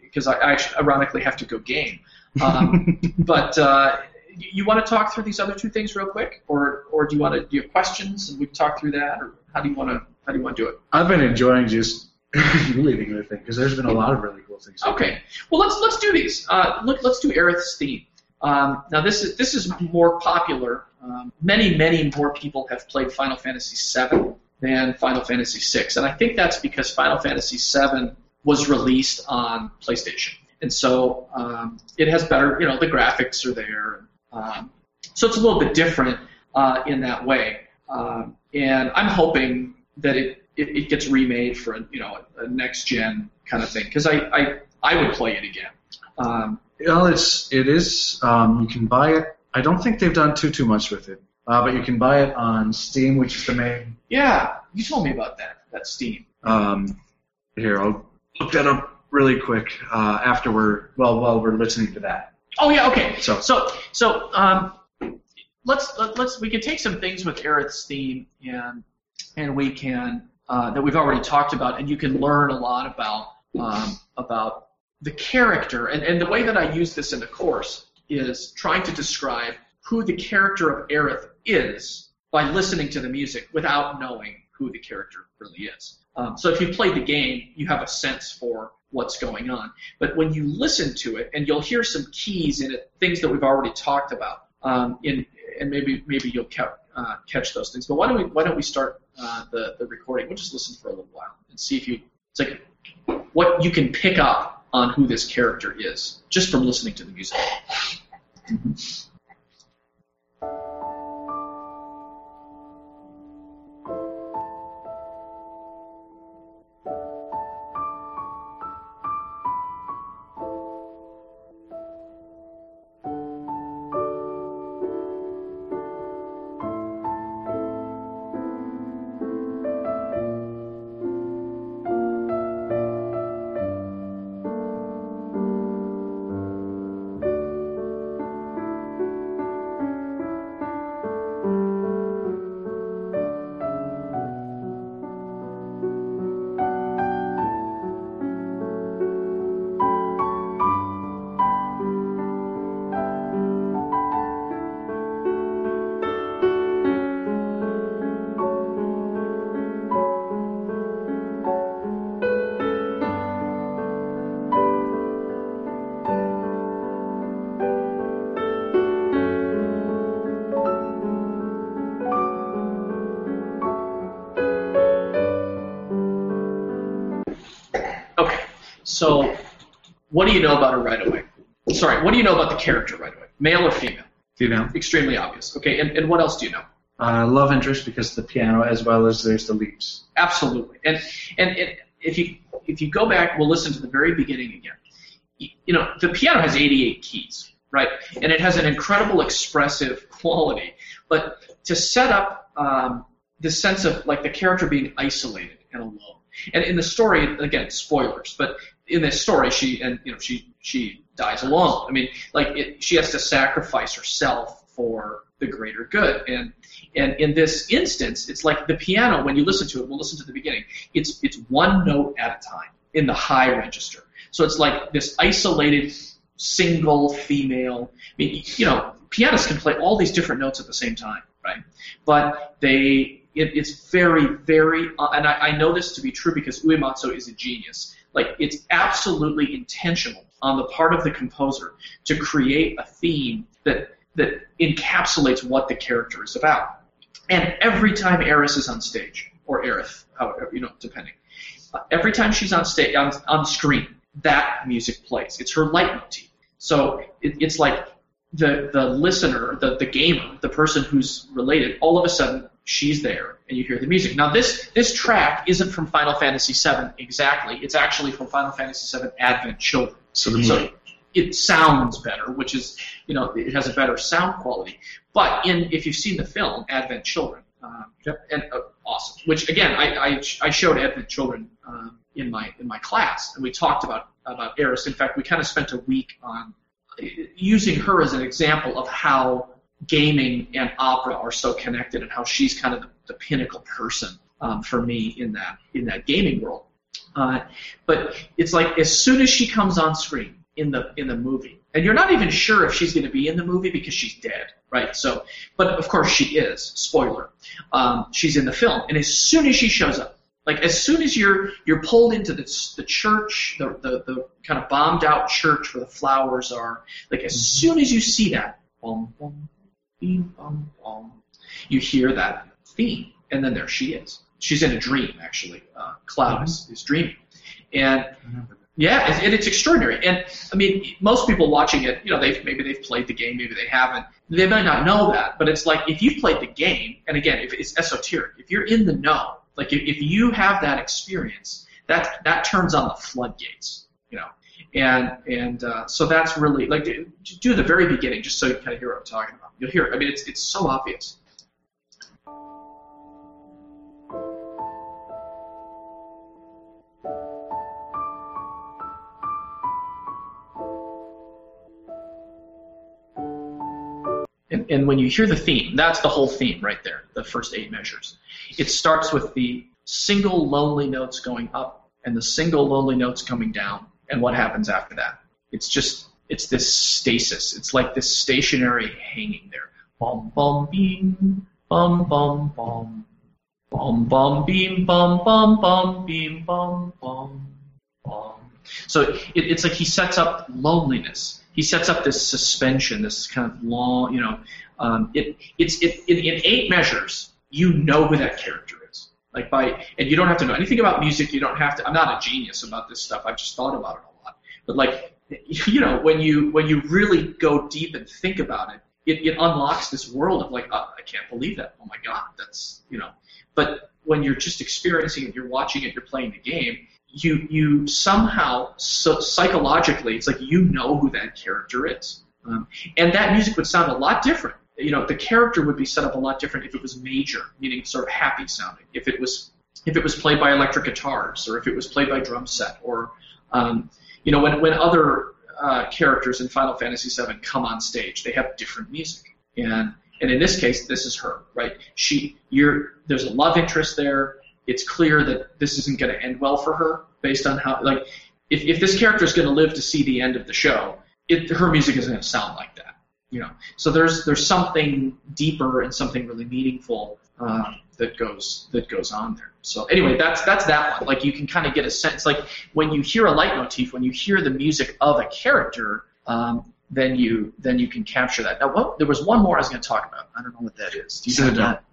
[SPEAKER 3] because I, I actually ironically have to go game. Um, but uh, you, you want to talk through these other two things real quick, or or do you want to do you have questions and we can talk through that, or how do you want to how do you want to do it?
[SPEAKER 1] I've been enjoying just you leading the thing because there's been a lot of really cool things.
[SPEAKER 3] Okay. Well, let's let's do these. Uh, look, let's do Aerith's theme. Um, now, this is this is more popular. Um, many many more people have played Final Fantasy VII than Final Fantasy VI, and I think that's because Final Fantasy VII was released on PlayStation, and so um, it has better. You know, the graphics are there. Um, so it's a little bit different uh, in that way. Um, and I'm hoping that it, it, it gets remade for a, you know a, a next gen kind of thing because I, I I would play it again. Um,
[SPEAKER 1] Well, it's it is. Um, you can buy it. I don't think they've done too too much with it, uh, but you can buy it on Steam, which is the main.
[SPEAKER 3] yeah, you told me about that. That Steam.
[SPEAKER 1] Um, here, I'll look that up really quick uh, after we're well while we're listening to that.
[SPEAKER 3] Oh yeah, okay.
[SPEAKER 1] So-
[SPEAKER 3] so so um, let's let, let's we can take some things with Aerith's theme and and we can uh, that we've already talked about, and you can learn a lot about um, about the character. And and the way that I use this in the course is trying to describe who the character of Aerith is by listening to the music without knowing who the character really is. Um, so if you've played the game, you have a sense for what's going on. But when you listen to it, and you'll hear some keys in it, things that we've already talked about, um, in, and maybe maybe you'll ca- uh, catch those things. But why don't we why don't we start uh, the the recording? We'll just listen for a little while and see if you it's like what you can pick up on who this character is just from listening to the music. So what do you know about her right away? Sorry, what do you know about the character right away? Male or female?
[SPEAKER 1] Do you know?
[SPEAKER 3] Extremely obvious. Okay, and, and what else do you know?
[SPEAKER 1] Uh, love interest because the piano as well as there's the leaps.
[SPEAKER 3] Absolutely. And, and and if you if you go back, we'll listen to the very beginning again. You know, the piano has 88 keys, right? And it has an incredible expressive quality. But to set up um, the sense of like the character being isolated and alone, and in the story, again, spoilers, but in this story, she and you know she she dies alone. I mean, like it, she has to sacrifice herself for the greater good, and and in this instance, it's like the piano. When you listen to it, we'll listen to the beginning. It's it's one note at a time in the high register. So it's like this isolated single female. I mean, you know, pianists can play all these different notes at the same time, right? But they it, it's very, very, uh, and I, I know this to be true because Uematsu is a genius. Like, it's absolutely intentional on the part of the composer to create a theme that that encapsulates what the character is about. And every time Aeris is on stage, or Aerith, however, you know, depending, uh, every time she's on stage, on, on screen, that music plays. It's her leitmotif. So it, it's like the the listener, the the gamer, the person who's related, all of a sudden she's there and you hear the music. Now this this track isn't from Final Fantasy VII exactly. It's actually from Final Fantasy VII Advent Children.
[SPEAKER 1] So
[SPEAKER 3] So it sounds better, which is you know it has a better sound quality. But in if you've seen the film Advent Children, um, and uh, awesome. Which again I, I I showed Advent Children um, in my in my class and we talked about about Aeris. In fact, we kind of spent a week on uh, using her as an example of how gaming and opera are so connected and how she's kind of the, the pinnacle person um, for me in that in that gaming world. Uh, but it's like as soon as she comes on screen in the in the movie, and you're not even sure if she's going to be in the movie because she's dead, right? So, but of course she is. Spoiler. Um, she's in the film, and as soon as she shows up, like as soon as you're you're pulled into the the church, the the, the kind of bombed out church where the flowers are, like as soon as you see that, boom, bum, beam bum bum, you hear that theme, and then there she is. She's in a dream, actually. Uh, Cloud is, is dreaming, and yeah, it, and it's extraordinary. And I mean, most people watching it, you know, they've maybe they've played the game, maybe they haven't. They might not know that, but it's like if you've played the game, and again, if it's esoteric, if you're in the know, like if, if you have that experience, that that turns on the floodgates, you know. And and uh, so that's really like do do the very beginning, just so you kind of hear what I'm talking about. You'll hear it. I mean, it's it's so obvious. And, and when you hear the theme, that's the whole theme right there, the first eight measures. It starts with the single lonely notes going up and the single lonely notes coming down, and what happens after that? It's just, it's this stasis. It's like this stationary hanging there. Bum, bum, beam, bum, bum, bum. Bum, bum, beam, bum, bum, bum, beam, bum, bum, bum. So it, it's like he sets up loneliness. He sets up this suspension, this kind of long, you know, um, it, it's it, in, in eight measures, you know who that character. Like by, and you don't have to know anything about music. You don't have to. I'm not a genius about this stuff. I've just thought about it a lot. But like, you know, when you when you really go deep and think about it, it, it unlocks this world of like, oh, I can't believe that. Oh my God, that's you know. But when you're just experiencing it, you're watching it, you're playing the game. You you somehow so psychologically, it's like you know who that character is, um, and that music would sound a lot different. You know, the character would be set up a lot different if it was major, meaning sort of happy sounding. If it was if it was played by electric guitars, or if it was played by drum set, or um, you know, when when other uh, characters in Final Fantasy VII come on stage, they have different music, and and in this case, this is her, right? She, you're there's a love interest there. It's clear that this isn't going to end well for her based on how like if if this character is going to live to see the end of the show, it her music isn't going to sound like that, you know. So there's there's something deeper and something really meaningful uh, that goes that goes on there. So anyway, that's that's that one. Like you can kind of get a sense, like when you hear a leitmotif, when you hear the music of a character, um, then you then you can capture that. Now, what, there was one more I was going to talk about. I don't know what that is. Do you know that?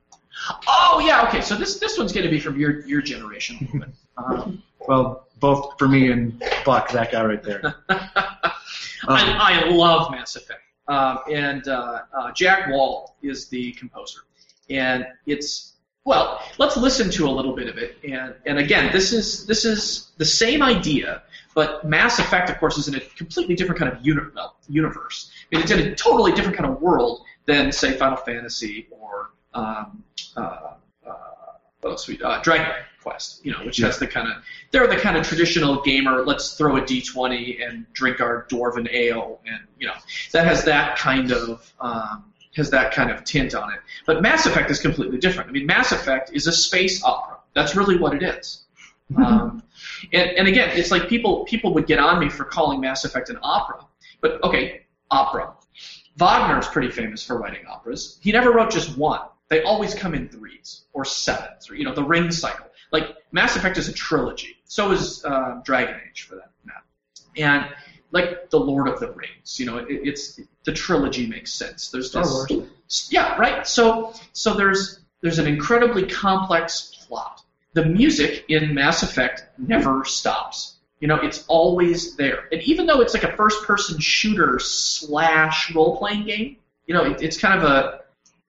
[SPEAKER 3] Oh yeah, okay. So this this one's going to be from your your generation a little bit. Um,
[SPEAKER 1] Well, both for me and Buck, that guy right there. Um,
[SPEAKER 3] I, I love Mass Effect. Um, and uh, uh, Jack Wall is the composer. And it's well, let's listen to a little bit of it. And and again, this is this is the same idea, but Mass Effect, of course, is in a completely different kind of uni- universe. I mean, it's in a totally different kind of world than say Final Fantasy or um, uh, uh, else we uh, Dragon Quest, you know, which has the kind of they're the kind of traditional gamer. Let's throw a d20 and drink our dwarven ale, and you know that has that kind of um, has that kind of tint on it. But Mass Effect is completely different. I mean, Mass Effect is a space opera. That's really what it is. Um, and, and again, it's like people people would get on me for calling Mass Effect an opera. But okay, opera. Wagner's pretty famous for writing operas. He never wrote just one. They always come in threes or sevens, or you know, the ring cycle. Like Mass Effect is a trilogy. So is uh, Dragon Age for that matter. And like the Lord of the Rings, you know, it, it's the trilogy makes sense. There's
[SPEAKER 1] Star Wars.
[SPEAKER 3] yeah, right. So so there's there's an incredibly complex plot. The music in Mass Effect never stops. You know, it's always there. And even though it's like a first-person shooter slash role-playing game, you know, it, it's kind of a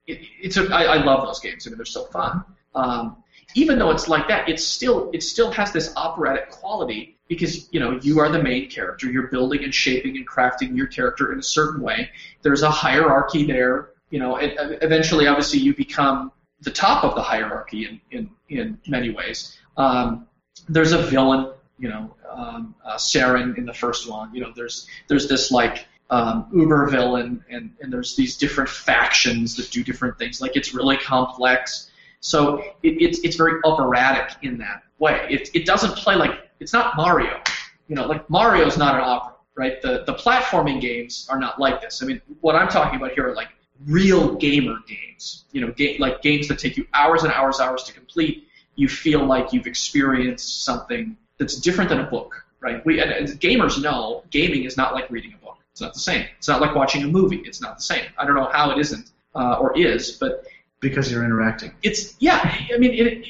[SPEAKER 3] it, it's a I, I love those games. I mean, they're so fun. Um, even though it's like that, it's still it still has this operatic quality because you know you are the main character. You're building and shaping and crafting your character in a certain way. There's a hierarchy there. You know, uh, eventually, obviously, you become the top of the hierarchy in in, in many ways. Um, there's a villain. You know, um, uh, Saren in the first one. You know, there's there's this like um, uber villain, and, and there's these different factions that do different things. Like it's really complex. So it, it's it's very operatic in that way. It it doesn't play like it's not Mario. You know, like Mario's not an opera, right? The the platforming games are not like this. I mean, what I'm talking about here are like real gamer games. You know, ga- like games that take you hours and hours, and hours to complete. You feel like you've experienced something that's different than a book, right? We and gamers know gaming is not like reading a book. It's not the same. It's not like watching a movie. It's not the same. I don't know how it isn't uh, or is, but
[SPEAKER 1] Because you're interacting.
[SPEAKER 3] it's yeah. I mean, it, it,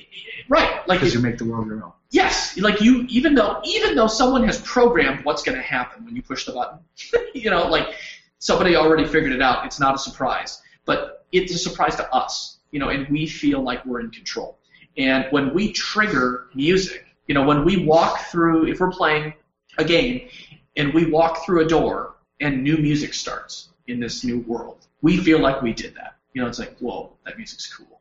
[SPEAKER 3] right? Like
[SPEAKER 1] Because you make the world your own.
[SPEAKER 3] Yes, like you, even though even though someone has programmed what's going to happen when you push the button, you know, like somebody already figured it out. It's not a surprise, but it's a surprise to us, you know, and we feel like we're in control. And when we trigger music, you know, when we walk through, if we're playing a game and we walk through a door and new music starts in this new world, we feel like we did that. You know, it's like, whoa, that music's cool.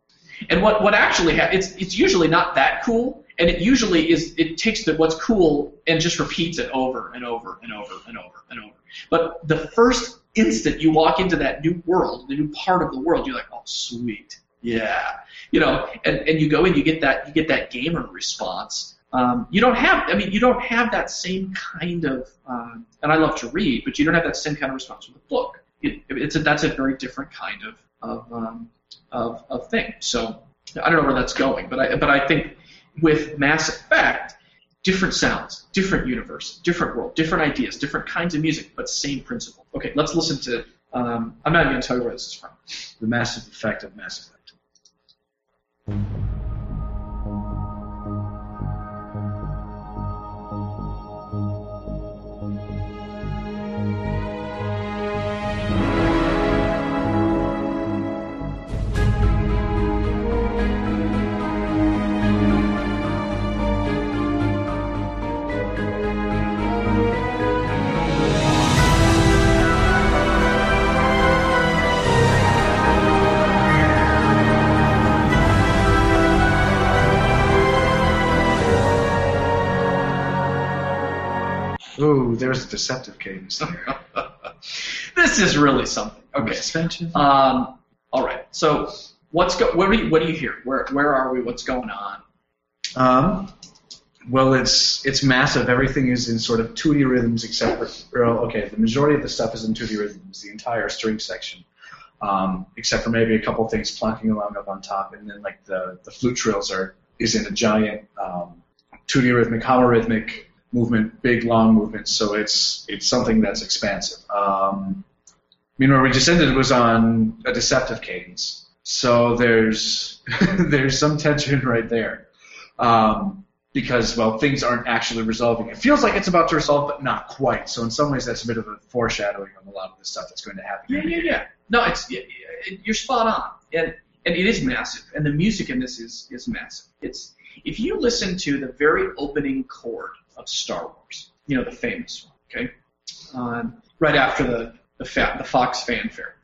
[SPEAKER 3] And what, what actually ha- it's it's usually not that cool, and it usually is it takes the what's cool and just repeats it over and over and over and over and over. But the first instant you walk into that new world, the new part of the world, you're like, oh sweet, yeah, you know, and, and you go in, you get that you get that gamer response. Um, you don't have, I mean, you don't have that same kind of, um, and I love to read, but you don't have that same kind of response with a book. It, it's a, that's a very different kind of of, um, of of thing. So I don't know where that's going, but I but I think with Mass Effect, different sounds, different universe, different world, different ideas, different kinds of music, but same principle. Okay, let's listen to. Um, I'm not even going to tell you where this is from.
[SPEAKER 1] The massive effect of Mass Effect. There's a deceptive cadence there.
[SPEAKER 3] this is really something. Okay.
[SPEAKER 1] Suspension.
[SPEAKER 3] Um, all right. So what's go? What do you, what do you hear? Where where are we? What's going on?
[SPEAKER 1] Um, well, it's it's massive. Everything is in sort of 2D rhythms, except for well, okay, the majority of the stuff is in 2D rhythms. The entire string section, um, except for maybe a couple things plunking along up on top, and then like the the flute trills are is in a giant um, 2D rhythmic, homorhythmic movement, big long movements. So it's it's something that's expansive. Um, I mean, where we descended was on a deceptive cadence. So there's there's some tension right there um, because well things aren't actually resolving. It feels like it's about to resolve, but not quite. So in some ways, that's a bit of a foreshadowing of a lot of the stuff that's going to happen.
[SPEAKER 3] Yeah, yeah, yeah. No, it's y- y- you're spot on, and and it is massive, and the music in this is is massive. It's if you listen to the very opening chord of Star Wars, you know the famous one, okay, um, right after the the, fa- the Fox fanfare,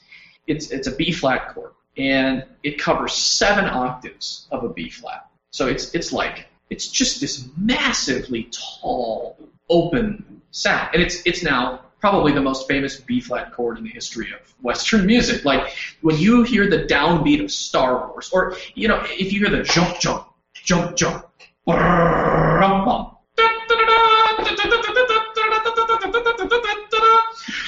[SPEAKER 3] it's it's a B flat chord, and it covers seven octaves of a B flat. So it's it's like it's just this massively tall open sound, and it's it's now probably the most famous B flat chord in the history of Western music. Like when you hear the downbeat of Star Wars, or you know if you hear the jump jump jump jump.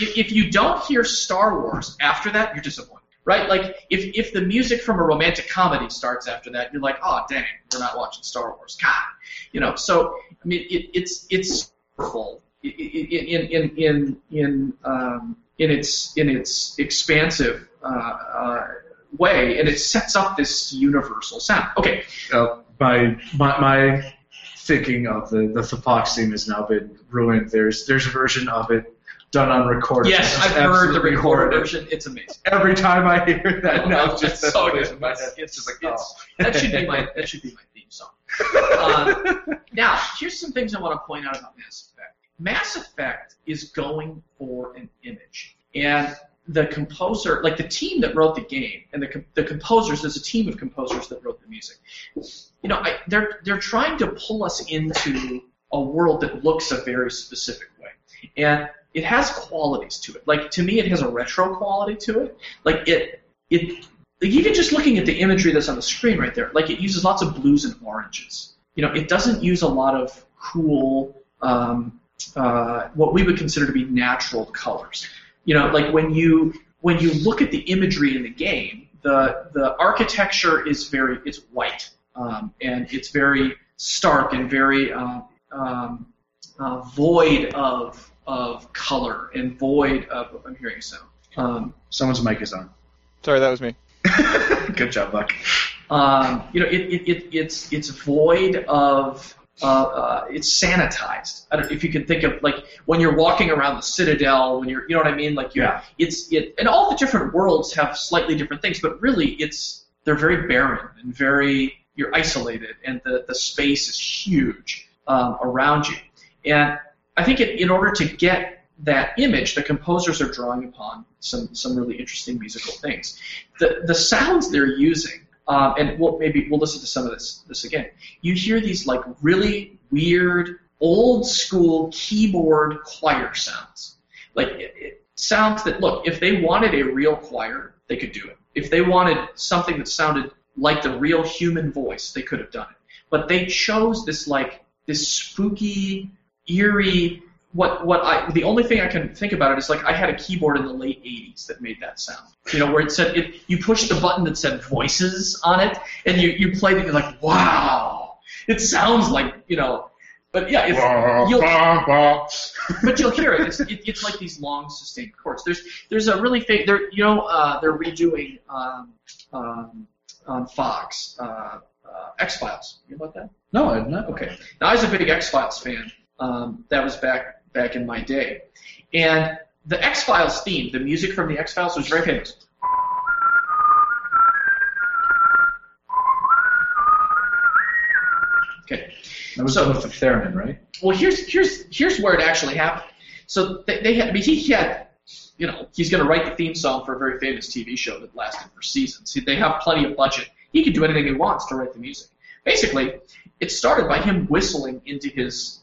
[SPEAKER 3] If you don't hear Star Wars after that, you're disappointed, right? Like if if the music from a romantic comedy starts after that, you're like, oh dang, we're not watching Star Wars. God, you know. So I mean, it, it's it's in in in in in um, in its in its expansive uh, uh, way, and it sets up this universal sound. Okay,
[SPEAKER 1] Uh, my, my my thinking of the the Fox theme has now been ruined. There's there's a version of it done on recording.
[SPEAKER 3] yes, I've heard the recorded version. It's amazing.
[SPEAKER 1] Every time I hear that, now
[SPEAKER 3] It's
[SPEAKER 1] just
[SPEAKER 3] so good.
[SPEAKER 1] my head.
[SPEAKER 3] It's,
[SPEAKER 1] just like,
[SPEAKER 3] it's-
[SPEAKER 1] oh.
[SPEAKER 3] that should be my that should be my theme song. Uh, now, here's some things I want to point out about Mass Effect. Mass Effect is going for an image, and the composer, like the team that wrote the game, and the the composers, there's a team of composers that wrote the music. You know, I, they're they're trying to pull us into a world that looks a very specific way, and it has qualities to it. Like to me, it has a retro quality to it. Like it it like even just looking at the imagery that's on the screen right there, like it uses lots of blues and oranges. You know, it doesn't use a lot of cool, um, uh, what we would consider to be natural colors. You know, like when you when you look at the imagery in the game, the the architecture is very it's white um, and it's very stark and very uh, um, uh, void of of color and void of I'm hearing a sound. Um,
[SPEAKER 1] Someone's mic is on.
[SPEAKER 5] Sorry, that was me.
[SPEAKER 1] Good job, Buck.
[SPEAKER 3] um, you know, it, it, it, it's it's void of uh, uh, it's sanitized. I don't if you can think of like when you're walking around the Citadel, when you're you know what I mean, like you
[SPEAKER 1] Yeah.
[SPEAKER 3] it's it and all the different worlds have slightly different things, but really it's they're very barren and very you're isolated, and the the space is huge um, around you, and I think it, in order to get that image, the composers are drawing upon some some really interesting musical things. The the sounds they're using, um, and we'll, maybe we'll listen to some of this this again. You hear these like really weird, old school keyboard choir sounds. Like it, it sounds that look, if they wanted a real choir, they could do it. If they wanted something that sounded like the real human voice, they could have done it. But they chose this like this spooky, eerie. What what I the only thing I can think about it is like I had a keyboard in the late '80s that made that sound. You know, where it said it, you push the button that said voices on it, and you you played it, and you're like, wow, it sounds like you know. But yeah, if you'll, but you'll hear it. It's, it. it's like these long sustained chords. There's there's a really fa- they're you know uh, they're redoing um, um, on Fox uh, uh, X Files. You know about that?
[SPEAKER 1] No, I'm not.
[SPEAKER 3] Okay. Now I was a big X Files fan. Um, that was back back in my day, and the X Files theme, the music from the X Files, was very famous. Okay.
[SPEAKER 1] That was
[SPEAKER 3] So-
[SPEAKER 1] with the theremin, right?
[SPEAKER 3] Well, here's here's here's where it actually happened. So they, they had, I mean, he had, you know, he's going to write the theme song for a very famous TV show that lasted for seasons. He- They have plenty of budget. He can do anything he wants to write the music. Basically, it started by him whistling into his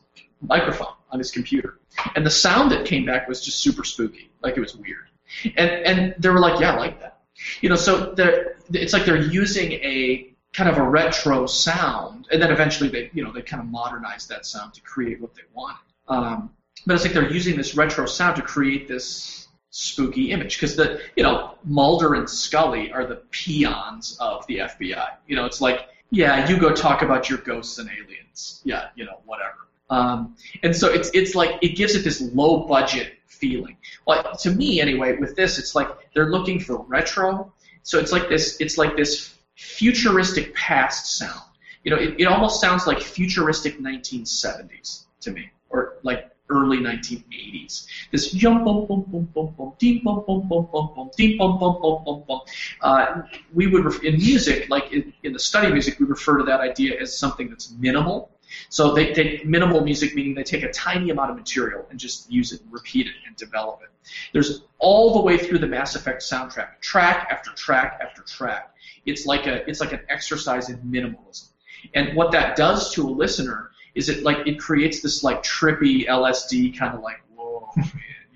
[SPEAKER 3] microphone on his computer, and the sound that came back was just super spooky, like it was weird. And and they were like, yeah, I like that. You know, so they're it's like they're using a kind of a retro sound, and then eventually they, you know, they kind of modernized that sound to create what they wanted. Um, but it's like they're using this retro sound to create this spooky image because the, you know, Mulder and Scully are the peons of the FBI. You know, it's like, yeah, you go talk about your ghosts and aliens. Yeah, you know, whatever. Um, and so it's it's like it gives it this low budget feeling. Well, to me anyway, with this, it's like they're looking for retro. So it's like this it's like this futuristic past sound. You know, it, it almost sounds like futuristic 1970s to me, or like early 1980s. This yum bum bum bum bum bum dee bum bum bum bum bum dee bum bum bum bum bum. Uh, we would in music, like in, in the study of music, we refer to that idea as something that's minimal. So they take minimal music, meaning they take a tiny amount of material and just use it and repeat it and develop it. There's all the way through the Mass Effect soundtrack, track after track after track. It's like a it's like an exercise in minimalism. And what that does to a listener is it like it creates this like trippy LSD kind of like whoa man,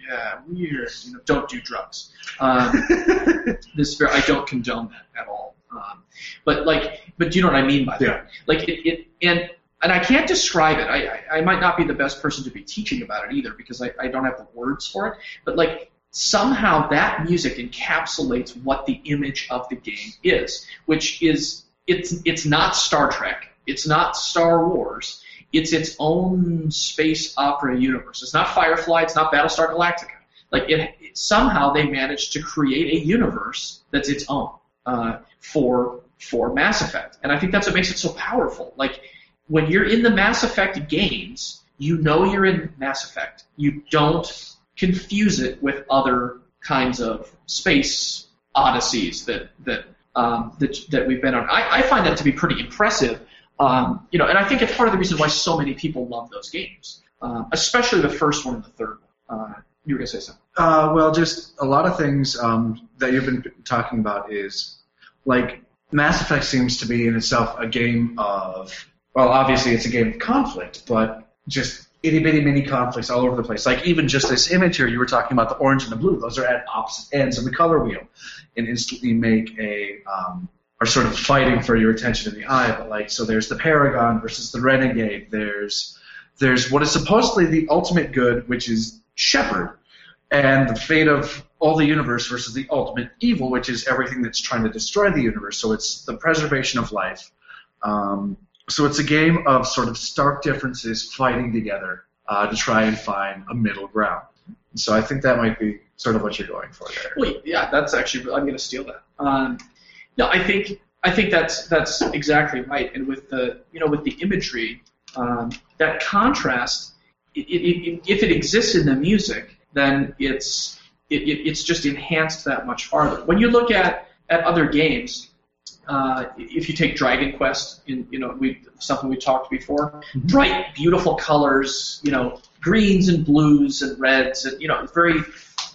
[SPEAKER 3] yeah weird you know don't do drugs. Um, this I don't condone that at all. Um, but like but you know what I mean by that? Like it, it and and I can't describe it. I, I I might not be the best person to be teaching about it either because I, I don't have the words for it. But like somehow that music encapsulates what the image of the game is, which is it's it's not Star Trek, it's not Star Wars, it's its own space opera universe. It's not Firefly, it's not Battlestar Galactica. Like it, it somehow they managed to create a universe that's its own uh, for for Mass Effect, and I think that's what makes it so powerful. Like when you're in the Mass Effect games, you know you're in Mass Effect. You don't confuse it with other kinds of space odysseys that that um, that, that we've been on. I, I find that to be pretty impressive. Um, you know, and I think it's part of the reason why so many people love those games, um, especially the first one and the third one. Uh, you were gonna say something.
[SPEAKER 1] Uh, well, just a lot of things um, that you've been talking about is like Mass Effect seems to be in itself a game of well, obviously it's a game of conflict, but just itty bitty mini conflicts all over the place. Like even just this image here, you were talking about the orange and the blue; those are at opposite ends of the color wheel, and instantly make a um, are sort of fighting for your attention in the eye. But like, so there's the Paragon versus the Renegade. There's there's what is supposedly the ultimate good, which is Shepard, and the fate of all the universe versus the ultimate evil, which is everything that's trying to destroy the universe. So it's the preservation of life. Um, so it's a game of sort of stark differences fighting together uh, to try and find a middle ground. So I think that might be sort of what you're going for there.
[SPEAKER 3] Wait, yeah, that's actually I'm going to steal that. Um, no, I think I think that's that's exactly right. And with the you know with the imagery, um, that contrast, it, it, it, if it exists in the music, then it's it, it, it's just enhanced that much farther. When you look at at other games, uh, if you take Dragon Quest, in you know we something we talked before, bright, beautiful colors, you know greens and blues and reds, and you know very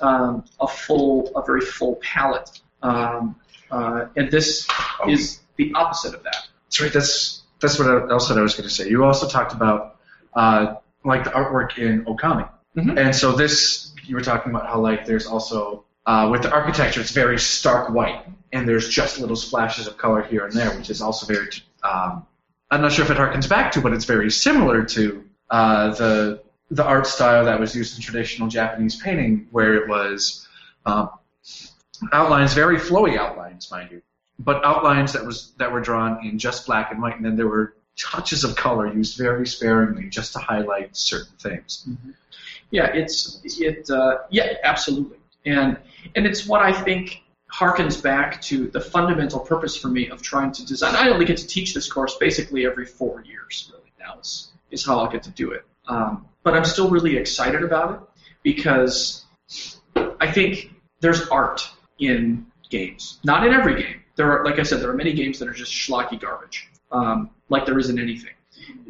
[SPEAKER 3] um, a full a very full palette. Um, uh, and this is the opposite of that.
[SPEAKER 1] That's right. That's that's what else that I was going to say. You also talked about uh, like the artwork in Okami,
[SPEAKER 3] Mhm.
[SPEAKER 1] and so this you were talking about how like there's also uh, with the architecture it's very stark white, and there's just little splashes of color here and there, which is also very. Um, I'm not sure if it harkens back to, but it's very similar to uh, the the art style that was used in traditional Japanese painting, where it was um, outlines, very flowy outlines, mind you, but outlines that was that were drawn in just black and white, and then there were touches of color used very sparingly just to highlight certain things.
[SPEAKER 3] Yeah, it's it. Uh, yeah, absolutely, and and it's what I think harkens back to the fundamental purpose for me of trying to design. I only get to teach this course basically every four years. Really, now is is how I'll get to do it. Um, but I'm still really excited about it because I think there's art in games. Not in every game. There are, like I said, there are many games that are just schlocky garbage, um, like there isn't anything.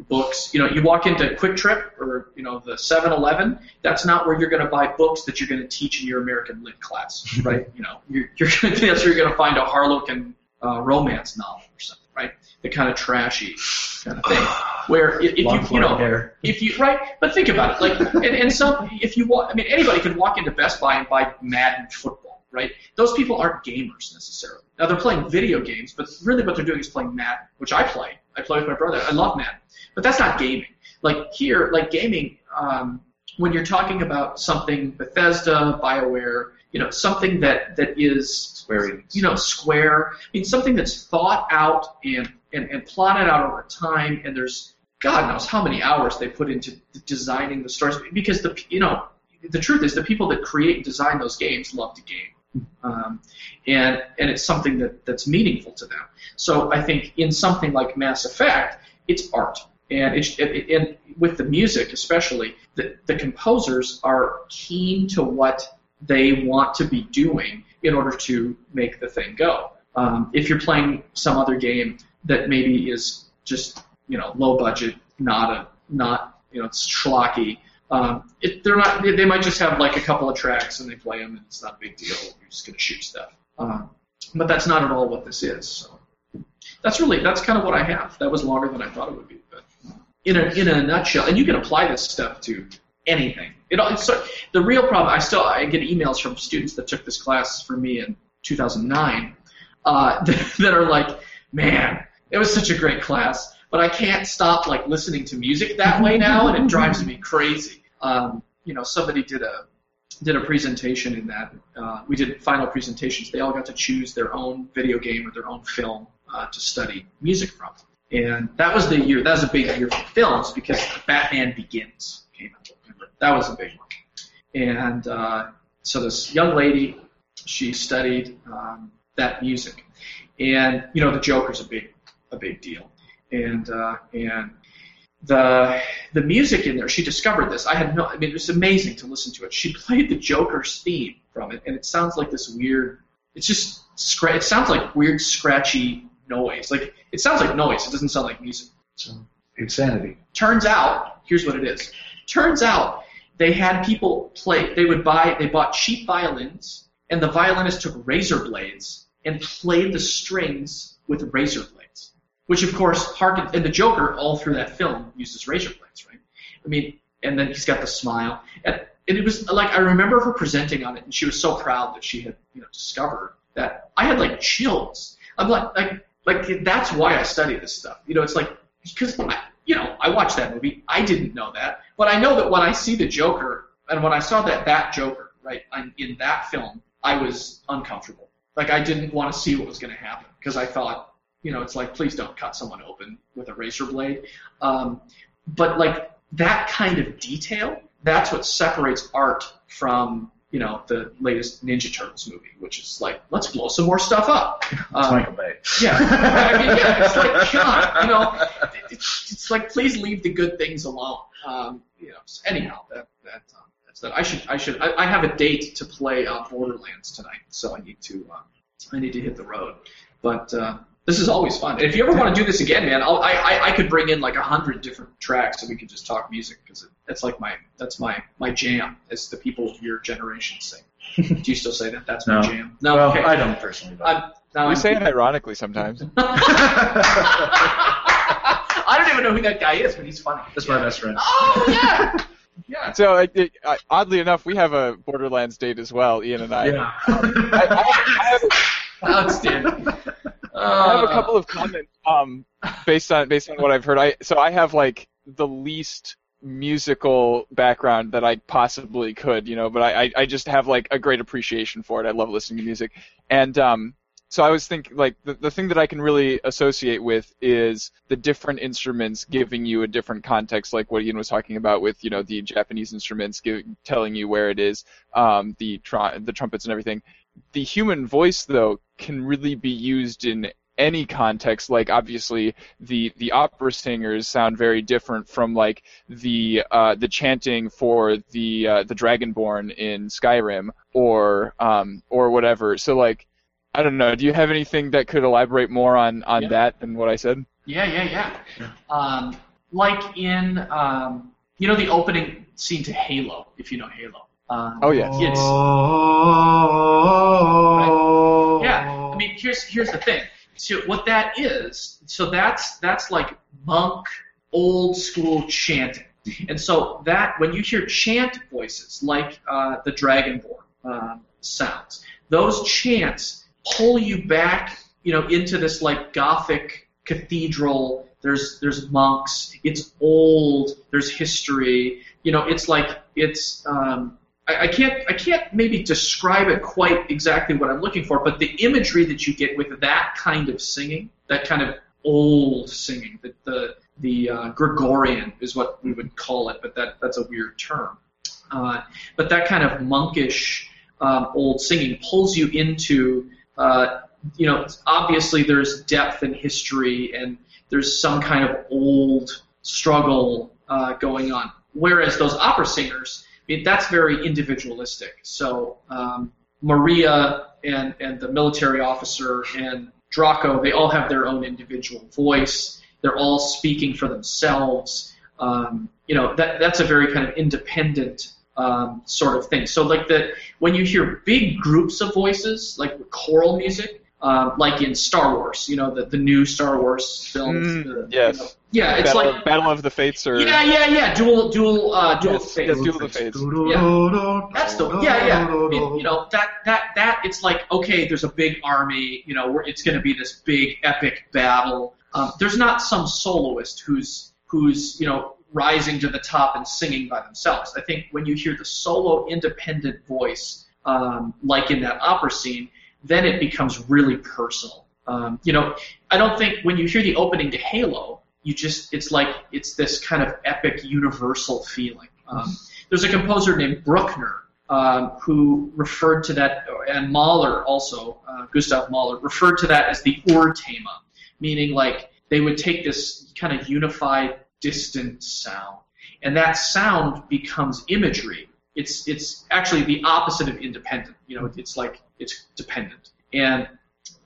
[SPEAKER 3] Books, you know, you walk into QuikTrip or you know the 7-Eleven. That's not where you're going to buy books that you're going to teach in your American Lit class, right? you know, you're, you're gonna, that's where you're going to find a Harlequin uh, romance novel or something, right? The kind of trashy kind of thing. Where if, if you you know
[SPEAKER 1] hair.
[SPEAKER 3] if you right, but think about it. Like, and, and some if you walk, I mean, anybody can walk into Best Buy and buy Madden football, right? Those people aren't gamers necessarily. Now they're playing video games, but really what they're doing is playing Madden, which I play. I play with my brother. I love Madden, but that's not gaming. Like here, like gaming, um, when you're talking about something Bethesda, Bioware, you know, something that that is
[SPEAKER 1] Square
[SPEAKER 3] you know, square. I mean, something that's thought out and, and, and plotted out over time, and there's God knows how many hours they put into designing the stories. Because the you know, the truth is the people that create and design those games love to game, um, and and it's something that that's meaningful to them. So I think in something like Mass Effect, it's art, and it, with the music especially, the the composers are keen to what they want to be doing in order to make the thing go. Um, if you're playing some other game that maybe is just you know low budget, not a not you know it's schlocky, um, it, they're not. They, might just have like a couple of tracks and they play them and it's not a big deal. You're just gonna shoot stuff. Um, but that's not at all what this is. So that's really that's kind of what I have. That was longer than I thought it would be, in a in a nutshell, and you can apply this stuff to anything. It, so, the real problem. I still I get emails from students that took this class for me in 2009 uh, that are like, man, it was such a great class, but I can't stop like listening to music that way now, and it drives me crazy. Um, you know, somebody did a did a presentation in that. Uh, we did final presentations. They all got to choose their own video game or their own film uh, to study music from. And that was the year. That was a big year for films because Batman Begins came out. That was a big one. And uh, so this young lady, she studied um, that music, and you know the Joker's a big a big deal, and uh, and the the music in there. She discovered this. I had no. I mean, it was amazing to listen to it. She played the Joker's theme from it, and it sounds like this weird. It's just It sounds like weird scratchy noise. Like it sounds like noise. It doesn't sound like music.
[SPEAKER 1] So, insanity.
[SPEAKER 3] Turns out, here's what it is. Turns out they had people play. They would buy. They bought cheap violins, and the violinist took razor blades and played the strings with razor blades. Which of course, harken and the Joker all through that film uses razor blades, right? I mean, and then he's got the smile, and, and it was like I remember her presenting on it, and she was so proud that she had you know discovered that I had like chills. I'm like like like that's why I study this stuff. You know, it's like because you know I watched that movie. I didn't know that, but I know that when I see the Joker and when I saw that that Joker, right, in that film, I was uncomfortable. Like I didn't want to see what was going to happen because I thought, you know, it's like please don't cut someone open with a razor blade. Um, but like that kind of detail, that's what separates art from you know the latest Ninja Turtles movie, which is like let's blow some more stuff up.
[SPEAKER 1] It's
[SPEAKER 3] Um,
[SPEAKER 1] Michael Bay.
[SPEAKER 3] yeah, I mean, yeah, it's like God, you know, it's, it's like please leave the good things alone. Um, you know, so anyhow, that that um, that's that. I should I should I, I have a date to play uh, Borderlands tonight, so I need to um, I need to hit the road. But uh, this is always fun. And if you ever want to do this again, man, I'll, I I I could bring in like a hundred different tracks and we could just talk music because it, that's like my that's my my jam, as the people of your generation say. do you still say that? That's my jam. No,
[SPEAKER 1] well,
[SPEAKER 3] okay.
[SPEAKER 1] I don't personally. But.
[SPEAKER 3] I'm, now
[SPEAKER 5] We
[SPEAKER 3] I'm,
[SPEAKER 5] say it ironically sometimes.
[SPEAKER 3] I don't even know who that guy is, but he's funny.
[SPEAKER 1] That's my best friend.
[SPEAKER 3] Oh yeah, yeah.
[SPEAKER 5] So, I, I, oddly enough, we have a Borderlands date as well, Ian and I.
[SPEAKER 1] Yeah.
[SPEAKER 5] I, I, I, have,
[SPEAKER 3] Outstanding.
[SPEAKER 5] I have a
[SPEAKER 3] Uh,
[SPEAKER 5] couple of comments um, based on based on what I've heard. I so I have like the least musical background that I possibly could, you know, but I, I, I just have like a great appreciation for it. I love listening to music, and um, so I was thinking like the, the thing that I can really associate with is the different instruments giving you a different context, like what Ian was talking about with you know the Japanese instruments give, telling you where it is, um, the tr- the trumpets and everything. The human voice though can really be used in any context like obviously the the opera singers sound very different from like the uh, the chanting for the uh, the dragonborn in Skyrim or um or whatever so like I don't know do you have anything that could elaborate more on on
[SPEAKER 3] Yeah.
[SPEAKER 5] that than what I said
[SPEAKER 3] yeah, yeah, yeah. Um, like in um, you know the opening scene to Halo, if you know Halo. Um,
[SPEAKER 5] oh yes
[SPEAKER 3] It's
[SPEAKER 1] Oh.
[SPEAKER 3] Yeah, I mean, here's here's the thing. So what that is, so that's that's like monk, old school chanting, and so that when you hear chant voices like uh, the Dragonborn um, sounds, those chants pull you back, you know, into this like Gothic cathedral. There's there's monks. It's old. There's history. You know, it's like it's. Um, I, can't I can't maybe describe it quite exactly what I'm looking for, but the imagery that you get with that kind of singing, that kind of old singing, the the, the uh, Gregorian is what we would call it, but that that's a weird term. Uh, but that kind of monkish um, old singing pulls you into uh, you know obviously there's depth and history and there's some kind of old struggle uh, going on. Whereas those opera singers, I mean, that's very individualistic. So um, Maria and, and the military officer and Draco, they all have their own individual voice. They're all speaking for themselves. Um, you know, that that's a very kind of independent um, sort of thing. So like the when you hear big groups of voices, like choral music, um, like in Star Wars, you know, the, the new Star Wars films.
[SPEAKER 5] Mm,
[SPEAKER 3] the,
[SPEAKER 5] yes.
[SPEAKER 3] you know- yeah, it's
[SPEAKER 5] Battle,
[SPEAKER 3] like
[SPEAKER 5] Battle of the Fates or
[SPEAKER 3] yeah, yeah, yeah. Dual, dual, uh, dual
[SPEAKER 5] Yes,
[SPEAKER 3] fates.
[SPEAKER 5] yes, Duel of the Fates.
[SPEAKER 3] That's the yeah, yeah. I mean, you know that that that it's like okay, there's a big army. You know, where it's going to be this big epic battle. Um, there's not some soloist who's who's you know rising to the top and singing by themselves. I think when you hear the solo independent voice, um, like in that opera scene, then it becomes really personal. Um, you know, I don't think when you hear the opening to Halo, you just it's like it's this kind of epic universal feeling. Um, there's a composer named Bruckner um, who referred to that, and Mahler also, uh, Gustav Mahler referred to that as the Urthema, meaning like they would take this kind of unified, distant sound, and that sound becomes imagery. It's it's actually the opposite of independent. You know, it's like it's dependent, and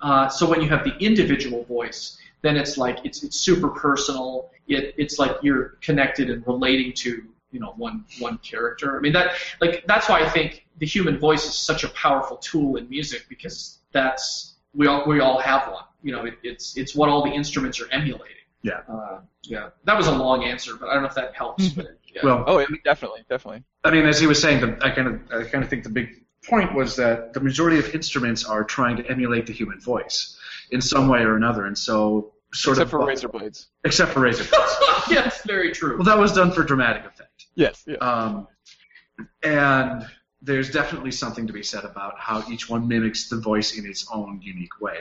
[SPEAKER 3] uh, so when you have the individual voice, then it's like it's it's super personal. It it's like you're connected and relating to you know one one character. I mean that like that's why I think the human voice is such a powerful tool in music because that's we all we all have one. You know, it, it's it's what all the instruments are emulating.
[SPEAKER 1] Yeah.
[SPEAKER 3] Uh, yeah. That was a long answer, but I don't know if that helps. But yeah.
[SPEAKER 1] Well,
[SPEAKER 5] oh yeah, definitely definitely
[SPEAKER 1] I mean, as he was saying, the, I kind of, I kind of think the big point was that the majority of instruments are trying to emulate the human voice in some way or another, and so sort
[SPEAKER 5] Except
[SPEAKER 1] of
[SPEAKER 5] for razor blades.
[SPEAKER 1] except for razor. Blades.
[SPEAKER 3] yes, very true.
[SPEAKER 1] well, that was done for dramatic effect.
[SPEAKER 5] Yes. Yeah.
[SPEAKER 1] Um, and there's definitely something to be said about how each one mimics the voice in its own unique way.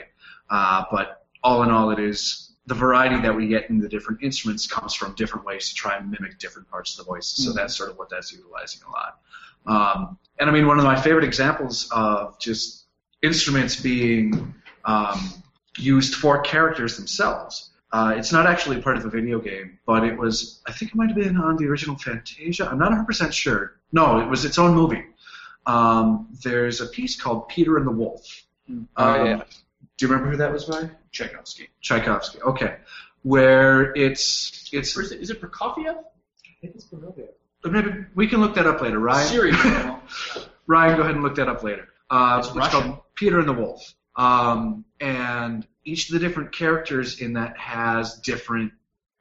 [SPEAKER 1] Uh, but all in all, it is the variety that we get in the different instruments comes from different ways to try and mimic different parts of the voice. So that's sort of what that's utilizing a lot. Um, and I mean, one of my favorite examples of just instruments being um, used for characters themselves. Uh, it's not actually part of a video game, but it was. I think it might have been on the original Fantasia. I'm not 100% sure. No, it was its own movie. Um, there's a piece called Peter and the Wolf. Um,
[SPEAKER 5] Oh, yeah.
[SPEAKER 1] Do you remember who that was by?
[SPEAKER 3] Tchaikovsky.
[SPEAKER 1] Tchaikovsky. Okay, where it's it's.
[SPEAKER 3] Or is it, is it Prokofiev?
[SPEAKER 1] Maybe we can look that up later, Ryan.
[SPEAKER 3] Seriously.
[SPEAKER 1] Ryan, go ahead and look that up later. Uh,
[SPEAKER 3] It's
[SPEAKER 1] it's called Peter and the Wolf. Um, and each of the different characters in that has different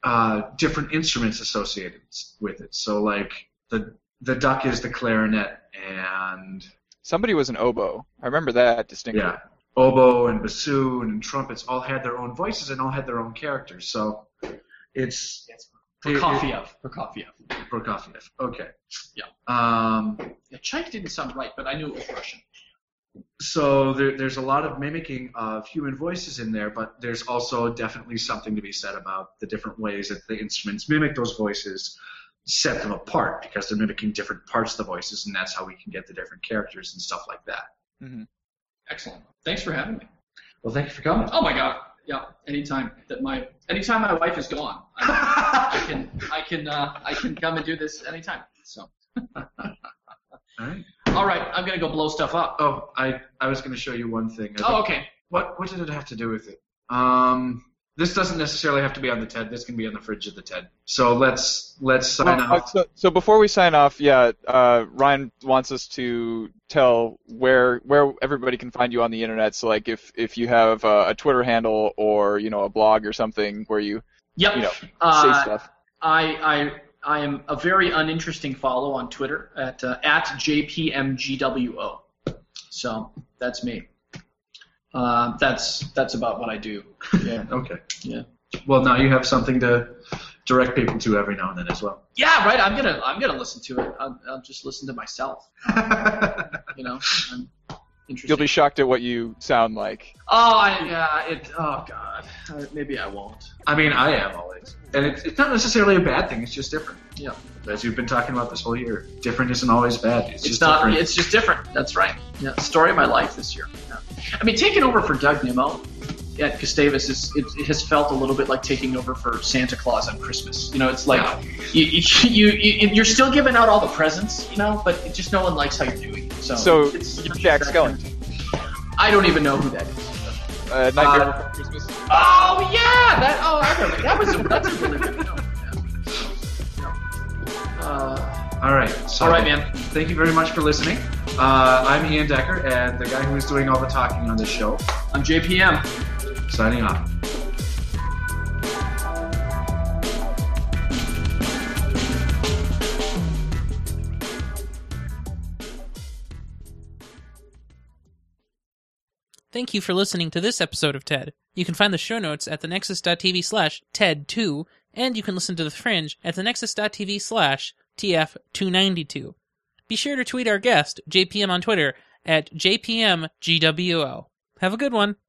[SPEAKER 1] uh, different instruments associated with it. So like the the duck is the clarinet and
[SPEAKER 5] Somebody was an oboe. I remember that distinctly.
[SPEAKER 1] yeah, oboe and bassoon and trumpets all had their own voices and all had their own characters. So it's it- it-
[SPEAKER 3] Prokofiev. Prokofiev.
[SPEAKER 1] Prokofiev. Okay.
[SPEAKER 3] Yeah.
[SPEAKER 1] Um,
[SPEAKER 3] Yeah, Chaik didn't sound right, but I knew it was Russian.
[SPEAKER 1] so there, there's a lot of mimicking of human voices in there, but there's also definitely something to be said about the different ways that the instruments mimic those voices, set them apart because they're mimicking different parts of the voices, and that's how we can get the different characters and stuff like that.
[SPEAKER 3] Excellent. Thanks for having me.
[SPEAKER 1] Well, thank you for coming.
[SPEAKER 3] Oh my God. Yeah. Anytime that my anytime my wife is gone, I, can I can uh, I can come and do this anytime. So.
[SPEAKER 1] All right.
[SPEAKER 3] All right. I'm gonna go blow stuff up.
[SPEAKER 1] Oh, I, I was going to show you one thing. I
[SPEAKER 3] Oh,
[SPEAKER 1] think-
[SPEAKER 3] okay.
[SPEAKER 1] What what did it have to do with it? Um, this doesn't necessarily have to be on the TED. This can be on the Fringe of the TED. So let's let's sign
[SPEAKER 5] Well, uh,
[SPEAKER 1] off.
[SPEAKER 5] so, so before we sign off, yeah, uh, Ryan wants us to tell where where everybody can find you on the internet. So like if if you have a, a Twitter handle or you know a blog or something where you
[SPEAKER 3] Yep.
[SPEAKER 5] you know say
[SPEAKER 3] Uh,
[SPEAKER 5] stuff.
[SPEAKER 3] I, I, I am a very uninteresting follow on Twitter at uh, at jpmgwo. So that's me. Uh, that's that's about what I do. Yeah.
[SPEAKER 1] Okay.
[SPEAKER 3] Yeah.
[SPEAKER 1] Well, now you have something to direct people to every now and then as well.
[SPEAKER 3] Yeah. Right. I'm gonna I'm gonna listen to it. I'll, I'll just listen to myself. you know. I'm,
[SPEAKER 5] You'll be shocked at what you sound like.
[SPEAKER 3] Oh, I, yeah. It. Oh God. Uh, maybe I won't.
[SPEAKER 1] I mean, I am always, and it's, it's not necessarily a bad thing. It's just different.
[SPEAKER 3] Yeah.
[SPEAKER 1] As you've been talking about this whole year, different isn't always bad. It's,
[SPEAKER 3] It's
[SPEAKER 1] just
[SPEAKER 3] not.
[SPEAKER 1] different.
[SPEAKER 3] It's just different. That's right. Yeah. Story of my life this year. Yeah. I mean, taking over for Doug Nimmo at Gustavus is it, it has felt a little bit like taking over for Santa Claus on Christmas. You know, it's like you, you, you you're still giving out all the presents, you know, but it just no one likes how you're doing. it. So,
[SPEAKER 5] So
[SPEAKER 3] it's,
[SPEAKER 5] you're Jack Skellington.
[SPEAKER 3] I don't even know who that is.
[SPEAKER 5] Uh, Nightmare
[SPEAKER 1] Uh,
[SPEAKER 5] Before Christmas.
[SPEAKER 3] Oh yeah, that oh I remember that was a, that's a really good film. Yeah. Uh,
[SPEAKER 1] all right. So
[SPEAKER 3] all right, man.
[SPEAKER 1] Thank you very much for listening. Uh, I'm Ian Decker, and the guy who is doing all the talking on this show,
[SPEAKER 3] I'm JPM.
[SPEAKER 1] signing off.
[SPEAKER 2] Thank you for listening to this episode of TED. You can find the show notes at thenexus.tv slash TED2, and you can listen to The Fringe at thenexus.tv slash TF292. Be sure to tweet our guest, JPM on Twitter, at JPMGWO. Have a good one.